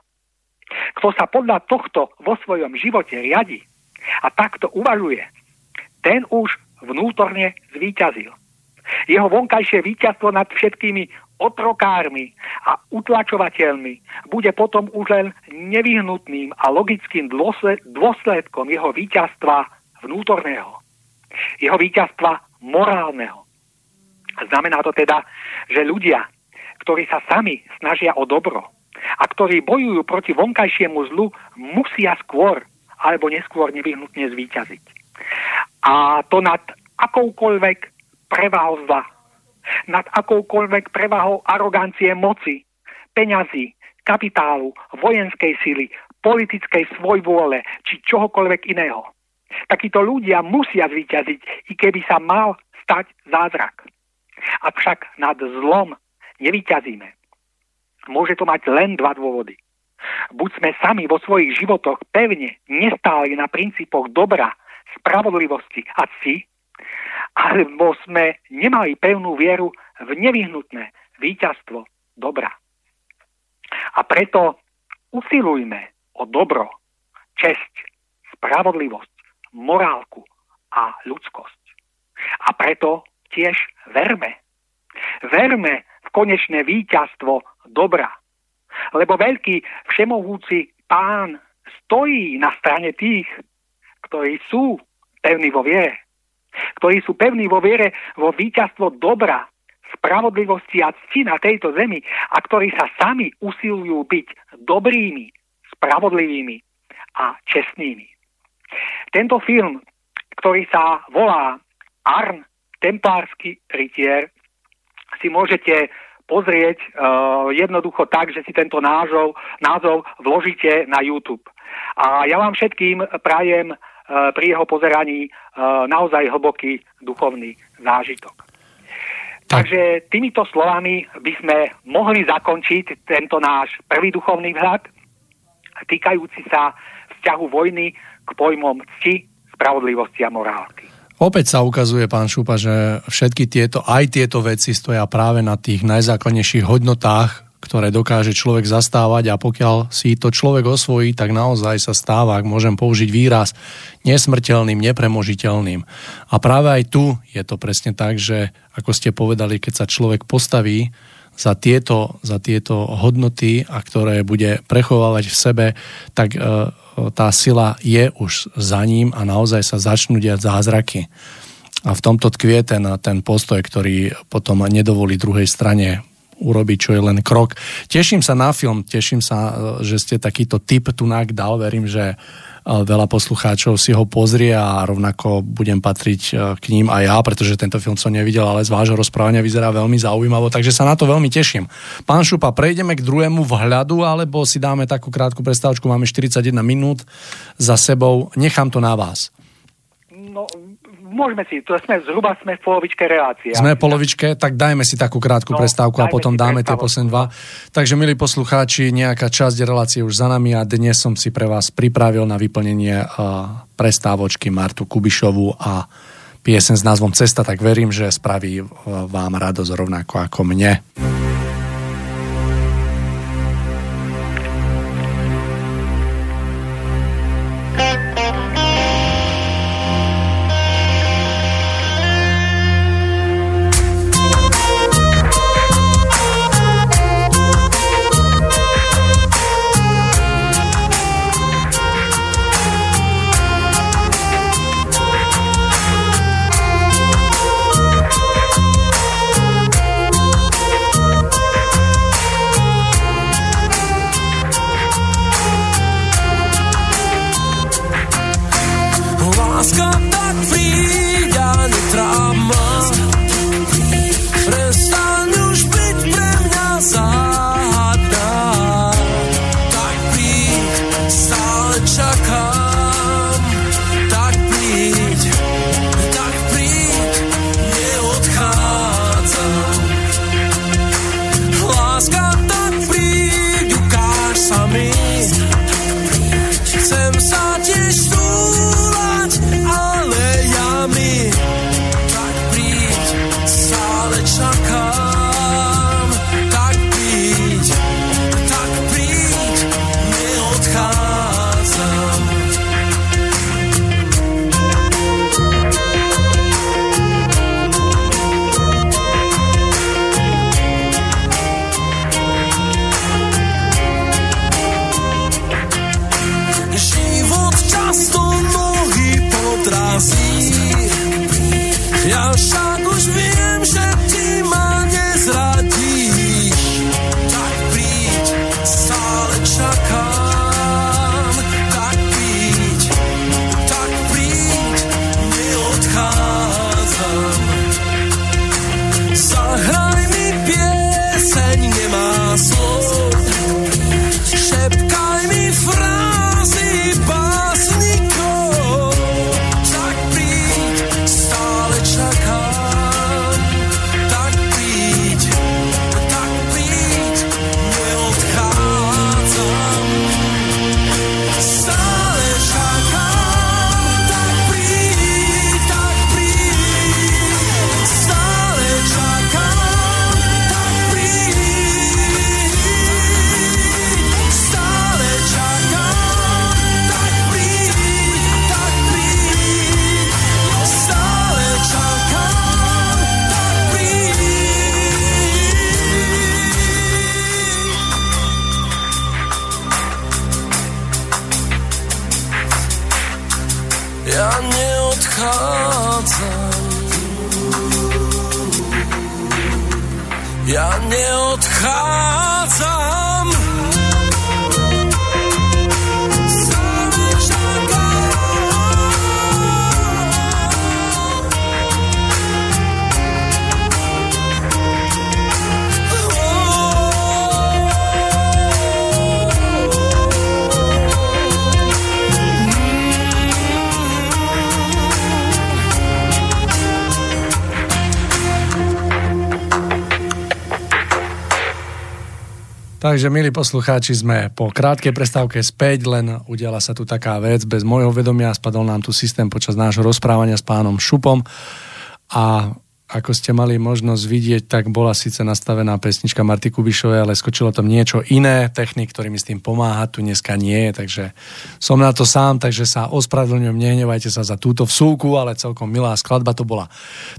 Kto sa podľa tohto vo svojom živote riadi a takto uvažuje, ten už vnútorne zvíťazil. Jeho vonkajšie víťazstvo nad všetkými otrokármi a utlačovateľmi bude potom už len nevyhnutným a logickým dôsledkom jeho víťazstva vnútorného. Jeho víťazstva morálneho. Znamená to teda, že ľudia, ktorí sa sami snažia o dobro a ktorí bojujú proti vonkajšiemu zlu, musia skôr alebo neskôr nevyhnutne zvíťaziť a to nad akoukoľvek prevahou zla, nad akoukoľvek prevahou arogancie moci, peňazí, kapitálu, vojenskej sily, politickej svojvôle či čohokoľvek iného. Takíto ľudia musia zvíťaziť, i keby sa mal stať zázrak. Avšak nad zlom nevyťazíme. Môže to mať len dva dôvody. Buď sme sami vo svojich životoch pevne nestáli na princípoch dobra spravodlivosti a cti, alebo sme nemali pevnú vieru v nevyhnutné víťazstvo dobra. A preto usilujme o dobro, česť, spravodlivosť, morálku a ľudskosť. A preto tiež verme. Verme v konečné víťazstvo dobra. Lebo veľký všemohúci pán stojí na strane tých, ktorí sú pevní vo viere, ktorí sú pevní vo viere vo víťazstvo dobra, spravodlivosti a cti na tejto zemi a ktorí sa sami usilujú byť dobrými, spravodlivými a čestnými. Tento film, ktorý sa volá Arn, templársky rytier, si môžete pozrieť uh, jednoducho tak, že si tento názov, názov vložíte na YouTube. A ja vám všetkým prajem Eh, pri jeho pozeraní eh, naozaj hlboký duchovný zážitok. Tak. Takže týmito slovami by sme mohli zakončiť tento náš prvý duchovný vhľad, týkajúci sa vzťahu vojny k pojmom cti, spravodlivosti a morálky. Opäť sa ukazuje, pán Šupa, že všetky tieto, aj tieto veci stoja práve na tých najzákladnejších hodnotách, ktoré dokáže človek zastávať a pokiaľ si to človek osvojí, tak naozaj sa stáva, ak môžem použiť výraz, nesmrteľným, nepremožiteľným. A práve aj tu je to presne tak, že ako ste povedali, keď sa človek postaví za tieto, za tieto hodnoty a ktoré bude prechovávať v sebe, tak e, tá sila je už za ním a naozaj sa začnú diať zázraky. A v tomto tkvie ten, ten postoj, ktorý potom nedovolí druhej strane urobiť, čo je len krok. Teším sa na film, teším sa, že ste takýto tip tu dal, verím, že veľa poslucháčov si ho pozrie a rovnako budem patriť e, k ním aj ja, pretože tento film som nevidel, ale z vášho rozprávania vyzerá veľmi zaujímavo, takže sa na to veľmi teším. Pán Šupa, prejdeme k druhému vhľadu, alebo si dáme takú krátku prestávočku, máme 41 minút za sebou, nechám to na vás. No, môžeme si, to sme zhruba sme v polovičke relácie. Sme v polovičke, tak dajme si takú krátku no, prestávku a potom dáme tie posledné dva. Takže, milí poslucháči, nejaká časť relácie už za nami a dnes som si pre vás pripravil na vyplnenie uh, prestávočky Martu Kubišovu a piesen s názvom Cesta, tak verím, že spraví uh, vám radosť rovnako ako mne. Takže, milí poslucháči, sme po krátkej prestávke späť, len udiala sa tu taká vec. Bez môjho vedomia spadol nám tu systém počas nášho rozprávania s pánom Šupom a ako ste mali možnosť vidieť, tak bola síce nastavená pesnička Marty Kubišovej, ale skočilo tam niečo iné, technik, ktorý mi s tým pomáha, tu dneska nie, takže som na to sám, takže sa ospravedlňujem, nehnevajte sa za túto vsúku, ale celkom milá skladba to bola.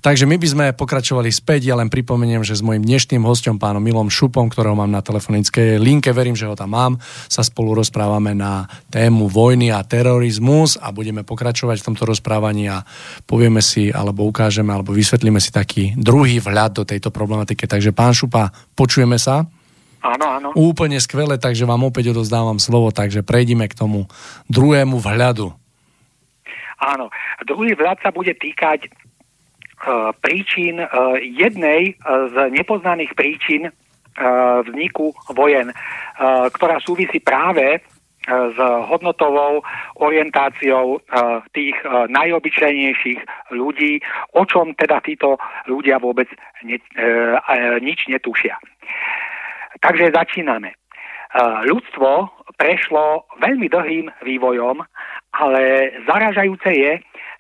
Takže my by sme pokračovali späť, ja len pripomeniem, že s mojim dnešným hostom, pánom Milom Šupom, ktorého mám na telefonickej linke, verím, že ho tam mám, sa spolu rozprávame na tému vojny a terorizmus a budeme pokračovať v tomto rozprávaní a povieme si, alebo ukážeme, alebo vysvetlíme si tak taký druhý vhľad do tejto problematiky. Takže pán Šupa, počujeme sa? Áno, áno. Úplne skvelé, takže vám opäť odozdávam slovo, takže prejdime k tomu druhému vhľadu. Áno, druhý vhľad sa bude týkať uh, príčin, uh, jednej uh, z nepoznaných príčin vzniku vojen, ktorá súvisí práve s hodnotovou orientáciou tých najobyčajnejších ľudí, o čom teda títo ľudia vôbec nič netušia. Takže začíname. Ľudstvo prešlo veľmi dlhým vývojom, ale zaražajúce je,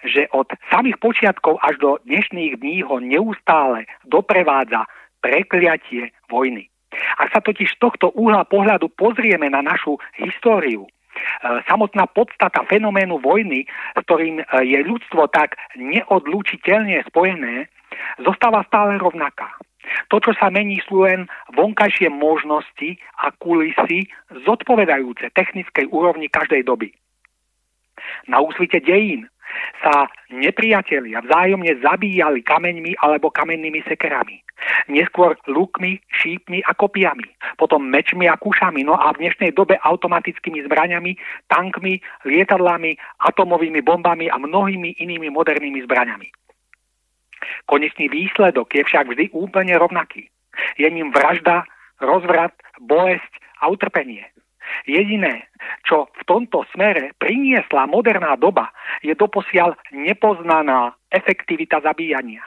že od samých počiatkov až do dnešných dní ho neustále doprevádza prekliatie vojny. Ak sa totiž z tohto uhla pohľadu pozrieme na našu históriu, e, samotná podstata fenoménu vojny, s ktorým e, je ľudstvo tak neodlučiteľne spojené, zostáva stále rovnaká. To, čo sa mení, sú len vonkajšie možnosti a kulisy zodpovedajúce technickej úrovni každej doby. Na úsvite dejín sa nepriatelia vzájomne zabíjali kameňmi alebo kamennými sekerami. Neskôr lukmi, šípmi a kopiami, potom mečmi a kušami, no a v dnešnej dobe automatickými zbraňami, tankmi, lietadlami, atomovými bombami a mnohými inými modernými zbraňami. Konečný výsledok je však vždy úplne rovnaký. Je ním vražda, rozvrat, bolesť a utrpenie. Jediné, čo v tomto smere priniesla moderná doba, je doposiaľ nepoznaná efektivita zabíjania.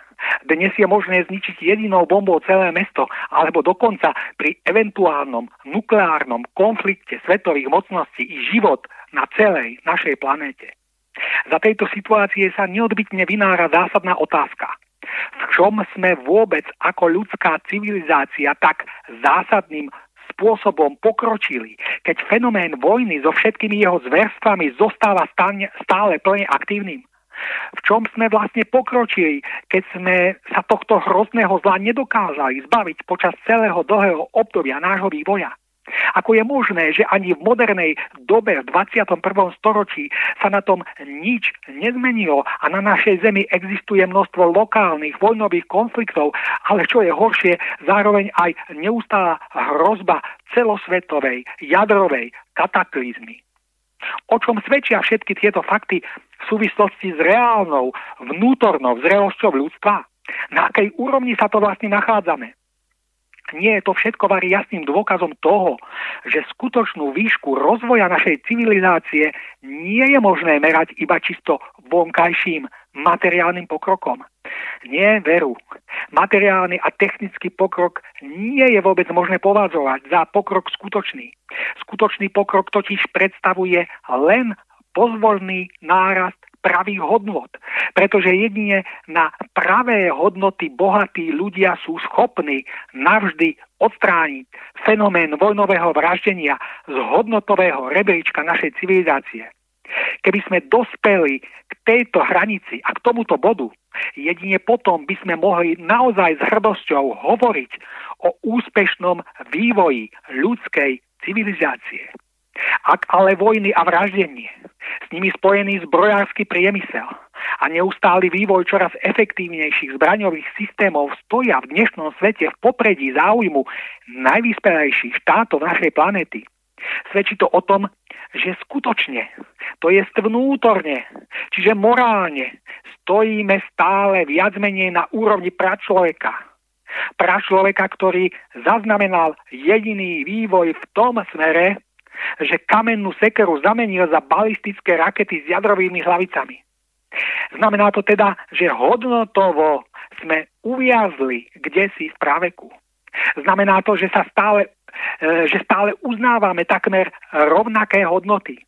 Dnes je možné zničiť jedinou bombou celé mesto, alebo dokonca pri eventuálnom nukleárnom konflikte svetových mocností i život na celej našej planéte. Za tejto situácie sa neodbytne vynára zásadná otázka. V čom sme vôbec ako ľudská civilizácia tak zásadným spôsobom pokročili, keď fenomén vojny so všetkými jeho zverstvami zostáva stále plne aktívnym? V čom sme vlastne pokročili, keď sme sa tohto hrozného zla nedokázali zbaviť počas celého dlhého obdobia nášho vývoja? Ako je možné, že ani v modernej dobe v 21. storočí sa na tom nič nezmenilo a na našej zemi existuje množstvo lokálnych vojnových konfliktov, ale čo je horšie, zároveň aj neustála hrozba celosvetovej jadrovej kataklizmy. O čom svedčia všetky tieto fakty v súvislosti s reálnou vnútornou zrelosťou ľudstva? Na akej úrovni sa to vlastne nachádzame? Nie je to všetko varí jasným dôkazom toho, že skutočnú výšku rozvoja našej civilizácie nie je možné merať iba čisto vonkajším materiálnym pokrokom. Nie veru. Materiálny a technický pokrok nie je vôbec možné považovať za pokrok skutočný. Skutočný pokrok totiž predstavuje len pozvolný nárast pravých hodnot. Pretože jedine na pravé hodnoty bohatí ľudia sú schopní navždy odstrániť fenomén vojnového vraždenia z hodnotového rebríčka našej civilizácie. Keby sme dospeli k tejto hranici a k tomuto bodu, jedine potom by sme mohli naozaj s hrdosťou hovoriť o úspešnom vývoji ľudskej civilizácie. Ak ale vojny a vraždenie, s nimi spojený zbrojársky priemysel a neustály vývoj čoraz efektívnejších zbraňových systémov stoja v dnešnom svete v popredí záujmu najvyspelejších štátov našej planety, svedčí to o tom, že skutočne, to je vnútorne, čiže morálne, stojíme stále viac menej na úrovni pračloveka. Pračloveka, ktorý zaznamenal jediný vývoj v tom smere, že kamennú sekeru zamenil za balistické rakety s jadrovými hlavicami. Znamená to teda, že hodnotovo sme uviazli kde si v praveku. Znamená to, že sa stále, e, že stále uznávame takmer rovnaké hodnoty.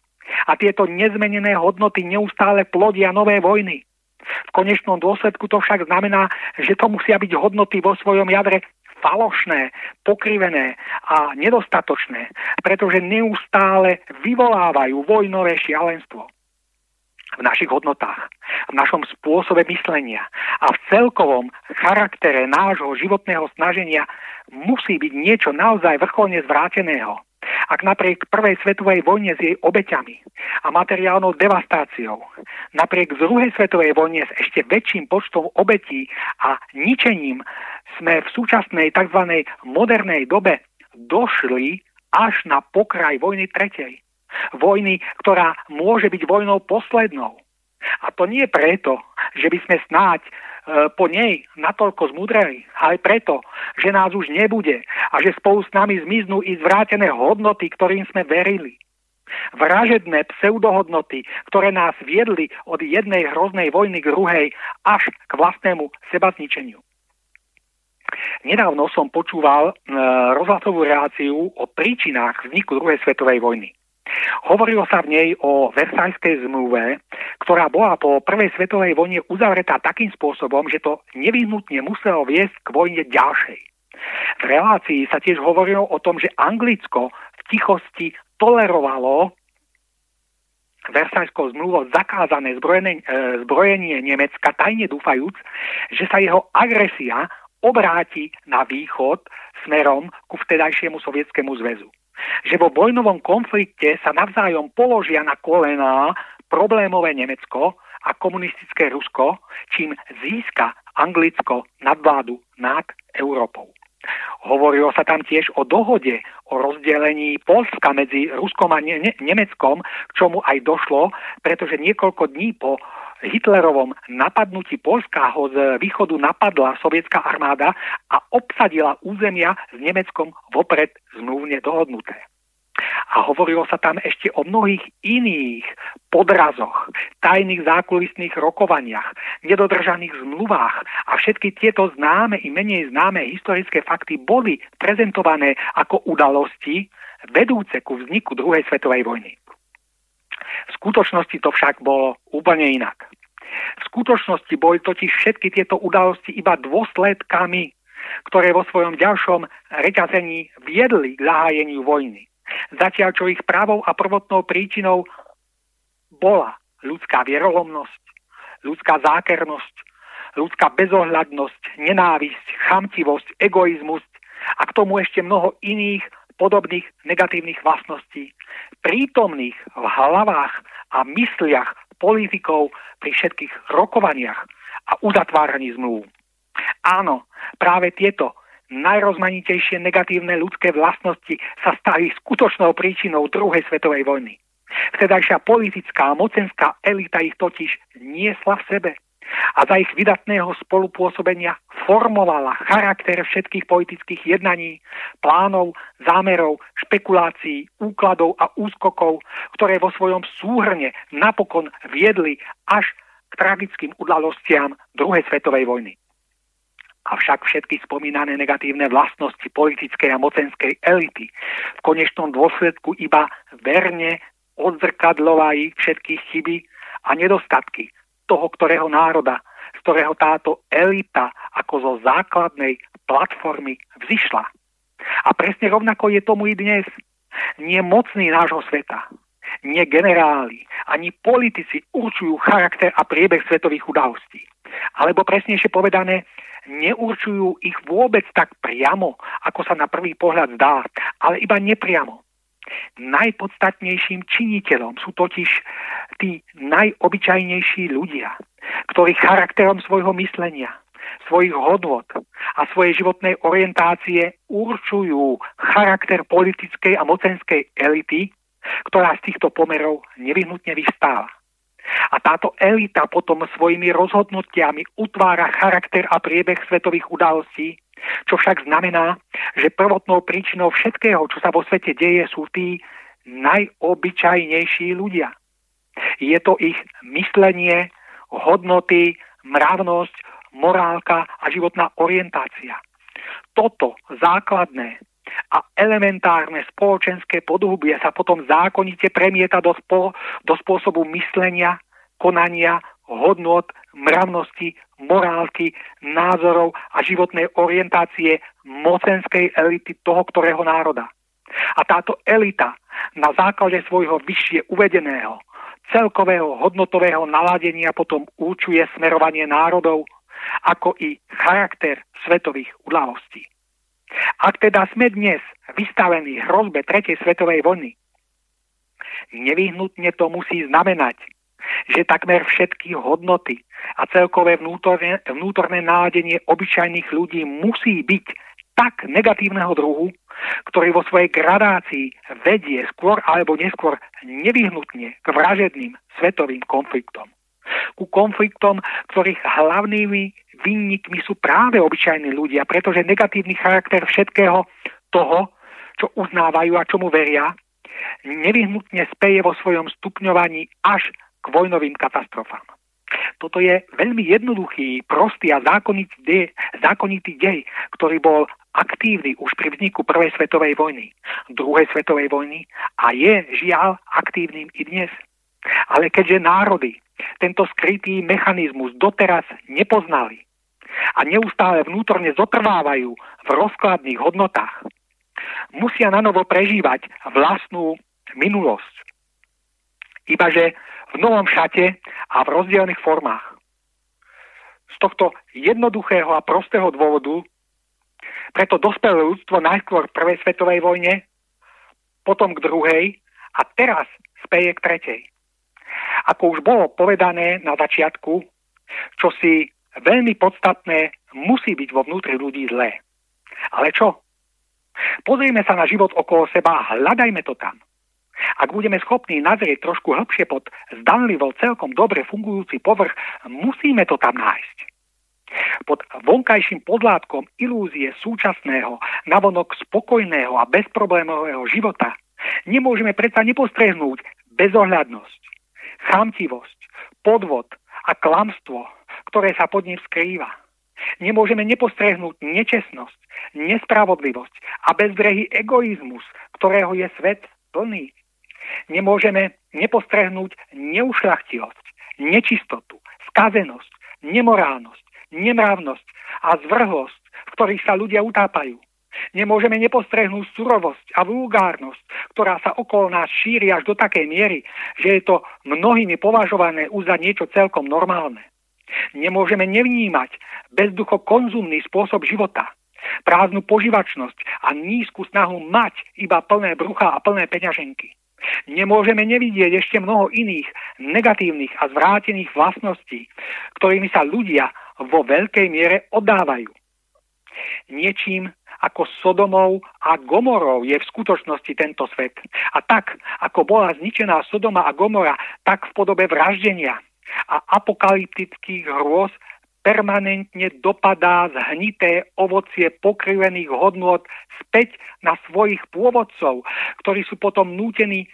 A tieto nezmenené hodnoty neustále plodia nové vojny. V konečnom dôsledku to však znamená, že to musia byť hodnoty vo svojom jadre falošné, pokrivené a nedostatočné, pretože neustále vyvolávajú vojnové šialenstvo v našich hodnotách, v našom spôsobe myslenia a v celkovom charaktere nášho životného snaženia musí byť niečo naozaj vrcholne zvráteného. Ak napriek prvej svetovej vojne s jej obeťami a materiálnou devastáciou, napriek druhej svetovej vojne s ešte väčším počtom obetí a ničením sme v súčasnej tzv. modernej dobe došli až na pokraj vojny tretej. Vojny, ktorá môže byť vojnou poslednou. A to nie preto, že by sme snáď e, po nej natoľko zmudreli, ale preto, že nás už nebude a že spolu s nami zmiznú i zvrátené hodnoty, ktorým sme verili. Vražedné pseudohodnoty, ktoré nás viedli od jednej hroznej vojny k druhej až k vlastnému sebazničeniu. Nedávno som počúval e, rozhlasovú reláciu o príčinách vzniku druhej svetovej vojny. Hovorilo sa v nej o Versajskej zmluve, ktorá bola po prvej svetovej vojne uzavretá takým spôsobom, že to nevyhnutne muselo viesť k vojne ďalšej. V relácii sa tiež hovorilo o tom, že Anglicko v tichosti tolerovalo Versajskou zmluvou zakázané e, zbrojenie Nemecka, tajne dúfajúc, že sa jeho agresia obráti na východ smerom ku vtedajšiemu sovietskému zväzu že vo vojnovom konflikte sa navzájom položia na kolená problémové Nemecko a komunistické Rusko, čím získa Anglicko nadvládu nad Európou. Hovorilo sa tam tiež o dohode o rozdelení Polska medzi Ruskom a ne- Nemeckom, k čomu aj došlo, pretože niekoľko dní po Hitlerovom napadnutí Polska ho z východu napadla sovietská armáda a obsadila územia s Nemeckom vopred zmluvne dohodnuté. A hovorilo sa tam ešte o mnohých iných podrazoch, tajných zákulisných rokovaniach, nedodržaných zmluvách a všetky tieto známe i menej známe historické fakty boli prezentované ako udalosti vedúce ku vzniku druhej svetovej vojny. V skutočnosti to však bolo úplne inak. V skutočnosti boli totiž všetky tieto udalosti iba dôsledkami, ktoré vo svojom ďalšom reťazení viedli k zahájeniu vojny. Zatiaľ, čo ich pravou a prvotnou príčinou bola ľudská vierolomnosť, ľudská zákernosť, ľudská bezohľadnosť, nenávisť, chamtivosť, egoizmus a k tomu ešte mnoho iných podobných negatívnych vlastností, prítomných v hlavách a mysliach politikov pri všetkých rokovaniach a uzatváraní zmluv. Áno, práve tieto najrozmanitejšie negatívne ľudské vlastnosti sa stali skutočnou príčinou druhej svetovej vojny. Vtedajšia politická a mocenská elita ich totiž niesla v sebe a za ich vydatného spolupôsobenia formovala charakter všetkých politických jednaní, plánov, zámerov, špekulácií, úkladov a úskokov, ktoré vo svojom súhrne napokon viedli až k tragickým udalostiam druhej svetovej vojny. Avšak všetky spomínané negatívne vlastnosti politickej a mocenskej elity v konečnom dôsledku iba verne odzrkadlovali všetky chyby a nedostatky toho, ktorého národa, z ktorého táto elita ako zo základnej platformy vzýšla. A presne rovnako je tomu i dnes. Nie mocní nášho sveta, nie generáli, ani politici určujú charakter a priebeh svetových udalostí. Alebo presnejšie povedané, neurčujú ich vôbec tak priamo, ako sa na prvý pohľad zdá, ale iba nepriamo. Najpodstatnejším činiteľom sú totiž tí najobyčajnejší ľudia, ktorí charakterom svojho myslenia, svojich hodnot a svojej životnej orientácie určujú charakter politickej a mocenskej elity, ktorá z týchto pomerov nevyhnutne vystáva. A táto elita potom svojimi rozhodnutiami utvára charakter a priebeh svetových udalostí, čo však znamená, že prvotnou príčinou všetkého, čo sa vo svete deje, sú tí najobyčajnejší ľudia. Je to ich myslenie, hodnoty, mravnosť, morálka a životná orientácia. Toto základné a elementárne spoločenské podhubie sa potom zákonite premieta do, spo, do spôsobu myslenia, konania, hodnot, mravnosti, morálky, názorov a životnej orientácie mocenskej elity toho, ktorého národa. A táto elita na základe svojho vyššie uvedeného celkového hodnotového naladenia potom určuje smerovanie národov, ako i charakter svetových udalostí. Ak teda sme dnes vystavení hrozbe tretej svetovej vojny. Nevyhnutne to musí znamenať, že takmer všetky hodnoty a celkové vnútorné, vnútorné náladenie obyčajných ľudí musí byť tak negatívneho druhu, ktorý vo svojej gradácii vedie skôr alebo neskôr nevyhnutne k vražedným svetovým konfliktom. Ku konfliktom, ktorých hlavnými vinníkmi sú práve obyčajní ľudia, pretože negatívny charakter všetkého toho, čo uznávajú a čomu veria, nevyhnutne speje vo svojom stupňovaní až k vojnovým katastrofám. Toto je veľmi jednoduchý, prostý a zákonitý dej, zákonitý dej, ktorý bol aktívny už pri vzniku Prvej svetovej vojny, druhej svetovej vojny a je žiaľ aktívnym i dnes. Ale keďže národy tento skrytý mechanizmus doteraz nepoznali a neustále vnútorne zotrvávajú v rozkladných hodnotách, musia na novo prežívať vlastnú minulosť. Ibaže v novom šate a v rozdielnych formách. Z tohto jednoduchého a prostého dôvodu preto dospelo ľudstvo najskôr k prvej svetovej vojne, potom k druhej a teraz speje k tretej. Ako už bolo povedané na začiatku, čo si veľmi podstatné musí byť vo vnútri ľudí zlé. Ale čo? Pozrime sa na život okolo seba a hľadajme to tam. Ak budeme schopní nazrieť trošku hĺbšie pod zdanlivo celkom dobre fungujúci povrch, musíme to tam nájsť. Pod vonkajším podlátkom ilúzie súčasného, navonok spokojného a bezproblémového života nemôžeme predsa nepostrehnúť bezohľadnosť, chamtivosť, podvod a klamstvo, ktoré sa pod ním skrýva. Nemôžeme nepostrehnúť nečestnosť, nespravodlivosť a bezbrehý egoizmus, ktorého je svet plný. Nemôžeme nepostrehnúť neušlachtilosť, nečistotu, skazenosť, nemorálnosť, nemravnosť a zvrhlosť, v ktorých sa ľudia utápajú. Nemôžeme nepostrehnúť surovosť a vulgárnosť, ktorá sa okolo nás šíri až do takej miery, že je to mnohými považované už za niečo celkom normálne. Nemôžeme nevnímať bezducho konzumný spôsob života, prázdnu poživačnosť a nízku snahu mať iba plné brucha a plné peňaženky. Nemôžeme nevidieť ešte mnoho iných negatívnych a zvrátených vlastností, ktorými sa ľudia vo veľkej miere oddávajú. Niečím ako Sodomou a Gomorou je v skutočnosti tento svet. A tak, ako bola zničená Sodoma a Gomora, tak v podobe vraždenia a apokalyptických hrôz permanentne dopadá zhnité ovocie pokrivených hodnôt späť na svojich pôvodcov, ktorí sú potom nútení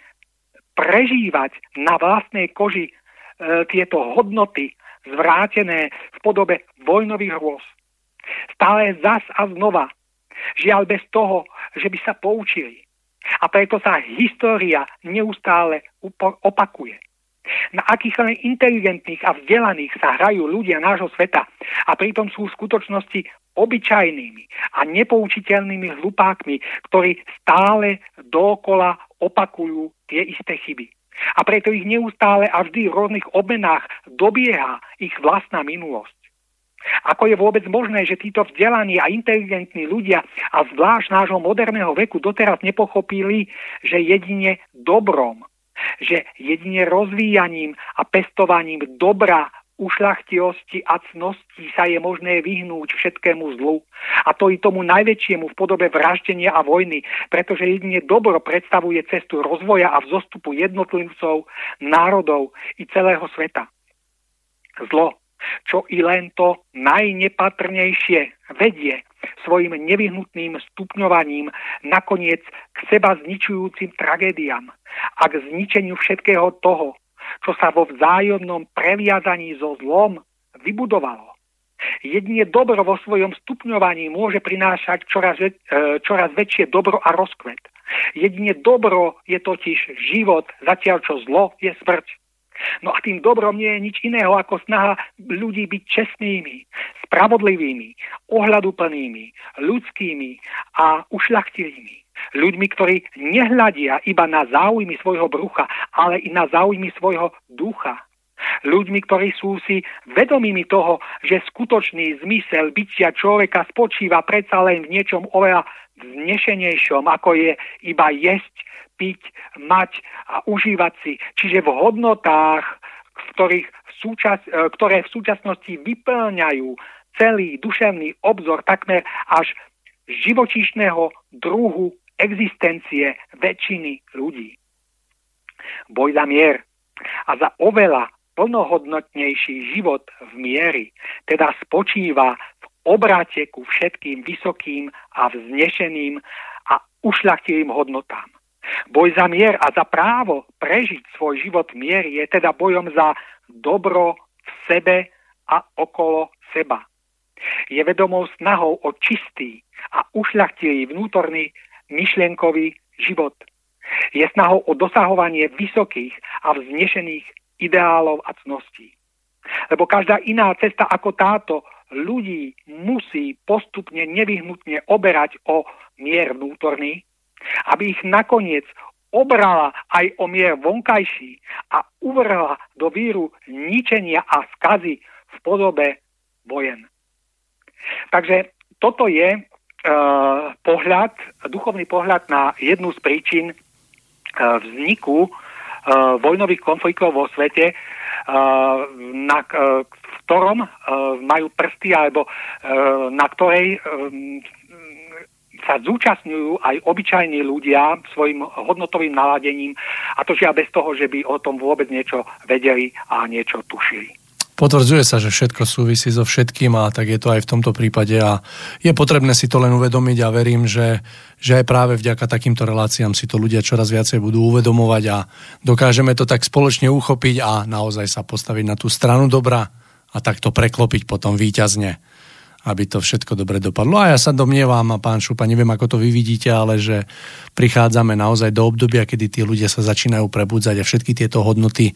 prežívať na vlastnej koži e, tieto hodnoty zvrátené v podobe vojnových hrôz. Stále zas a znova. Žiaľ bez toho, že by sa poučili. A preto sa história neustále opakuje. Na akých len inteligentných a vzdelaných sa hrajú ľudia nášho sveta a pritom sú v skutočnosti obyčajnými a nepoučiteľnými hlupákmi, ktorí stále dokola opakujú tie isté chyby. A preto ich neustále a vždy v rôznych obmenách dobieha ich vlastná minulosť. Ako je vôbec možné, že títo vzdelaní a inteligentní ľudia a zvlášť nášho moderného veku doteraz nepochopili, že jedine dobrom že jedine rozvíjaním a pestovaním dobra, ušlachtilosti a cnosti sa je možné vyhnúť všetkému zlu. A to i tomu najväčšiemu v podobe vraždenia a vojny, pretože jedine dobro predstavuje cestu rozvoja a vzostupu jednotlivcov, národov i celého sveta. Zlo čo i len to najnepatrnejšie vedie svojim nevyhnutným stupňovaním nakoniec k seba zničujúcim tragédiám a k zničeniu všetkého toho, čo sa vo vzájomnom previazaní so zlom vybudovalo. Jedine dobro vo svojom stupňovaní môže prinášať čoraz, e, čoraz väčšie dobro a rozkvet. Jedine dobro je totiž život, zatiaľ čo zlo je smrť. No a tým dobrom nie je nič iného ako snaha ľudí byť čestnými, spravodlivými, ohľaduplnými, ľudskými a ušľachtilými. Ľuďmi, ktorí nehľadia iba na záujmy svojho brucha, ale i na záujmy svojho ducha. Ľuďmi, ktorí sú si vedomými toho, že skutočný zmysel bytia človeka spočíva predsa len v niečom oveľa vznešenejšom, ako je iba jesť, piť, mať a užívať si. Čiže v hodnotách, v ktorých v súčas, e, ktoré v súčasnosti vyplňajú celý duševný obzor takmer až živočíšneho druhu existencie väčšiny ľudí. Boj za mier a za oveľa plnohodnotnejší život v miery teda spočíva v obrate ku všetkým vysokým a vznešeným a ušľachtilým hodnotám. Boj za mier a za právo prežiť svoj život v miery je teda bojom za dobro v sebe a okolo seba. Je vedomou snahou o čistý a ušľachtilý vnútorný myšlienkový život. Je snahou o dosahovanie vysokých a vznešených ideálov a cností. Lebo každá iná cesta ako táto ľudí musí postupne nevyhnutne oberať o mier vnútorný, aby ich nakoniec obrala aj o mier vonkajší a uvrhla do víru ničenia a skazy v podobe vojen. Takže toto je uh, pohľad, duchovný pohľad na jednu z príčin uh, vzniku uh, vojnových konfliktov vo svete, uh, na uh, ktorom uh, majú prsty alebo uh, na ktorej um, sa zúčastňujú aj obyčajní ľudia svojim hodnotovým naladením a to žia bez toho, že by o tom vôbec niečo vedeli a niečo tušili. Potvrdzuje sa, že všetko súvisí so všetkým a tak je to aj v tomto prípade a je potrebné si to len uvedomiť a verím, že, že aj práve vďaka takýmto reláciám si to ľudia čoraz viacej budú uvedomovať a dokážeme to tak spoločne uchopiť a naozaj sa postaviť na tú stranu dobra a takto preklopiť potom výťazne aby to všetko dobre dopadlo. A ja sa domnievam, a pán Šupa, neviem, ako to vy vidíte, ale že prichádzame naozaj do obdobia, kedy tí ľudia sa začínajú prebudzať a všetky tieto hodnoty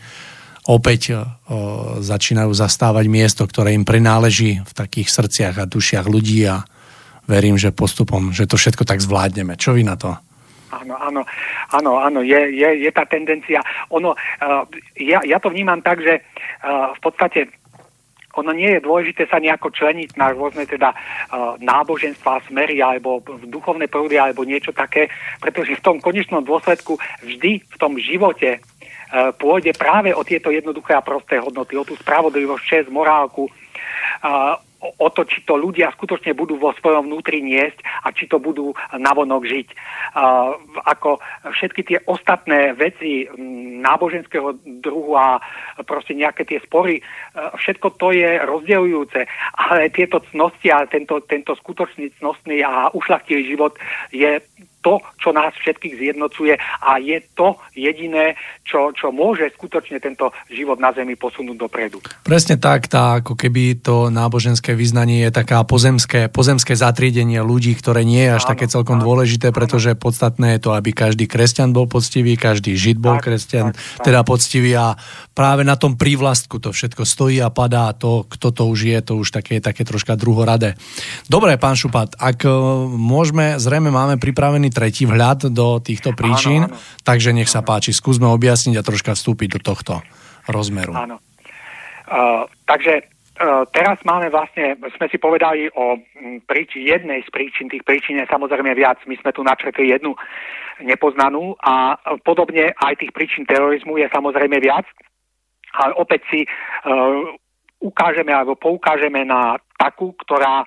opäť o, začínajú zastávať miesto, ktoré im prináleží v takých srdciach a dušiach ľudí a verím, že postupom, že to všetko tak zvládneme. Čo vy na to? Áno, áno, áno, áno, je, je, je tá tendencia. Ono, uh, ja, ja to vnímam tak, že uh, v podstate ono nie je dôležité sa nejako členiť na rôzne teda uh, náboženstva, smery alebo duchovné prúdy alebo niečo také, pretože v tom konečnom dôsledku vždy v tom živote uh, pôjde práve o tieto jednoduché a prosté hodnoty, o tú spravodlivosť, čest, morálku, uh, o to, či to ľudia skutočne budú vo svojom vnútri niesť a či to budú navonok žiť. Ako všetky tie ostatné veci náboženského druhu a proste nejaké tie spory, uh, všetko to je rozdeľujúce, ale tieto cnosti a tento, tento skutočný cnostný a ušlachtilý život je to, čo nás všetkých zjednocuje a je to jediné, čo, čo môže skutočne tento život na Zemi posunúť dopredu. Presne tak, tá ako keby to náboženské vyznanie je taká pozemské, pozemské zatriedenie ľudí, ktoré nie je až áno, také celkom áno, dôležité, pretože áno. podstatné je to, aby každý kresťan bol poctivý, každý žid bol tak, kresťan, tak, tak. teda poctivý a práve na tom prívlastku to všetko stojí a padá to, kto to už je, to už také, také troška druhoradé. Dobre, pán Šupat, ak e, môžeme, zrejme máme pripravený tretí vhľad do týchto príčin, áno, áno. takže nech sa páči, skúsme objasniť a troška vstúpiť do tohto rozmeru. Áno. Uh, takže uh, teraz máme vlastne, sme si povedali o príč, jednej z príčin, tých príčin je samozrejme viac, my sme tu načetli jednu nepoznanú a podobne aj tých príčin terorizmu je samozrejme viac, ale opäť si uh, ukážeme alebo poukážeme na takú, ktorá e,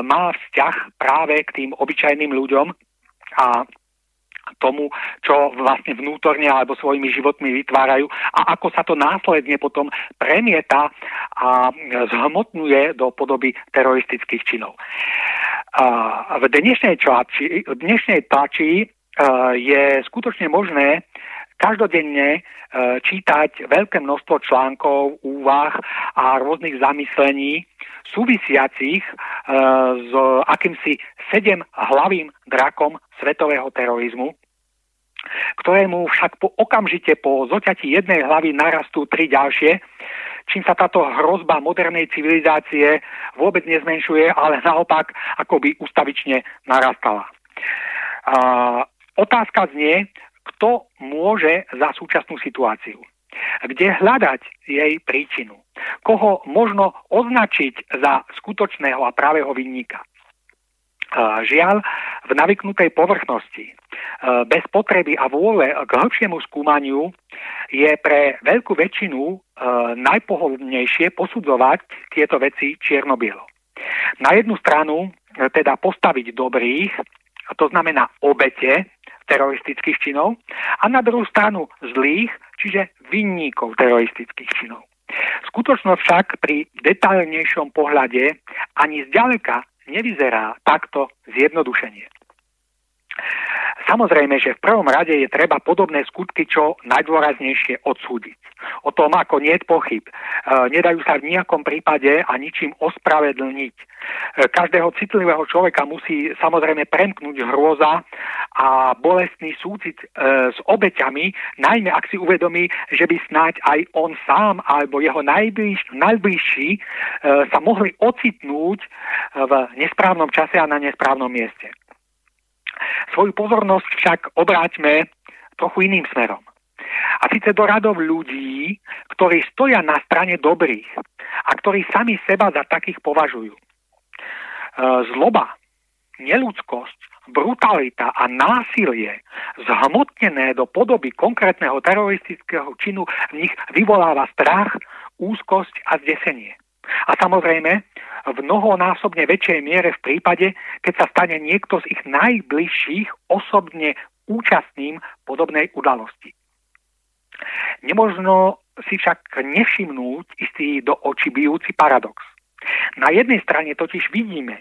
má vzťah práve k tým obyčajným ľuďom, a tomu, čo vlastne vnútorne alebo svojimi životmi vytvárajú a ako sa to následne potom premieta a zhmotňuje do podoby teroristických činov. V dnešnej tlači, v dnešnej tlači je skutočne možné každodenne čítať veľké množstvo článkov, úvah a rôznych zamyslení súvisiacich s akýmsi sedem hlavým drakom svetového terorizmu, ktorému však po, okamžite po zoťati jednej hlavy narastú tri ďalšie, čím sa táto hrozba modernej civilizácie vôbec nezmenšuje, ale naopak akoby ustavične narastala. Otázka znie, kto môže za súčasnú situáciu. Kde hľadať jej príčinu? Koho možno označiť za skutočného a pravého vinníka? Žiaľ, v navyknutej povrchnosti, bez potreby a vôle k hĺbšiemu skúmaniu je pre veľkú väčšinu najpohodlnejšie posudzovať tieto veci čierno-bielo. Na jednu stranu teda postaviť dobrých, to znamená obete teroristických činov, a na druhú stranu zlých, čiže vinníkov teroristických činov. Skutočnosť však pri detailnejšom pohľade ani zďaleka nevyzerá takto zjednodušenie. Samozrejme, že v prvom rade je treba podobné skutky čo najdôraznejšie odsúdiť. O tom ako nie je pochyb. E, nedajú sa v nejakom prípade a ničím ospravedlniť. E, každého citlivého človeka musí samozrejme premknúť hrôza a bolestný súcit e, s obeťami, najmä ak si uvedomí, že by snáď aj on sám alebo jeho najbliž, najbližší sa mohli ocitnúť v nesprávnom čase a na nesprávnom mieste. Svoju pozornosť však obráťme trochu iným smerom. A síce do radov ľudí, ktorí stoja na strane dobrých a ktorí sami seba za takých považujú. E, zloba, neludskosť, brutalita a násilie zhmotnené do podoby konkrétneho teroristického činu v nich vyvoláva strach, úzkosť a zdesenie. A samozrejme, v mnohonásobne väčšej miere v prípade, keď sa stane niekto z ich najbližších osobne účastným podobnej udalosti. Nemožno si však nevšimnúť istý do očí bijúci paradox. Na jednej strane totiž vidíme,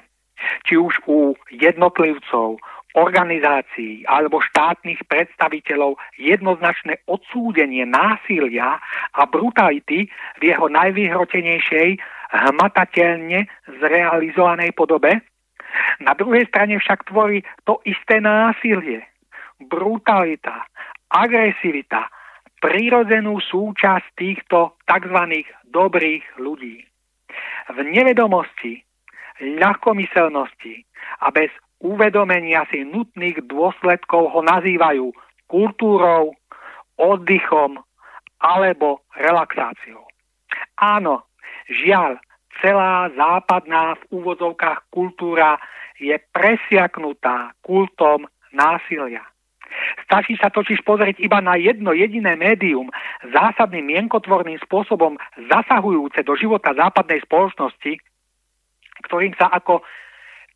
či už u jednotlivcov, organizácií alebo štátnych predstaviteľov jednoznačné odsúdenie násilia a brutality v jeho najvyhrotenejšej hmatateľne zrealizovanej podobe. Na druhej strane však tvorí to isté násilie, brutalita, agresivita, prirodzenú súčasť týchto tzv. dobrých ľudí. V nevedomosti, ľahkomyselnosti a bez uvedomenia si nutných dôsledkov ho nazývajú kultúrou, oddychom alebo relaxáciou. Áno, žiaľ, celá západná v úvodzovkách kultúra je presiaknutá kultom násilia. Stačí sa totiž pozrieť iba na jedno jediné médium, zásadným mienkotvorným spôsobom zasahujúce do života západnej spoločnosti, ktorým sa ako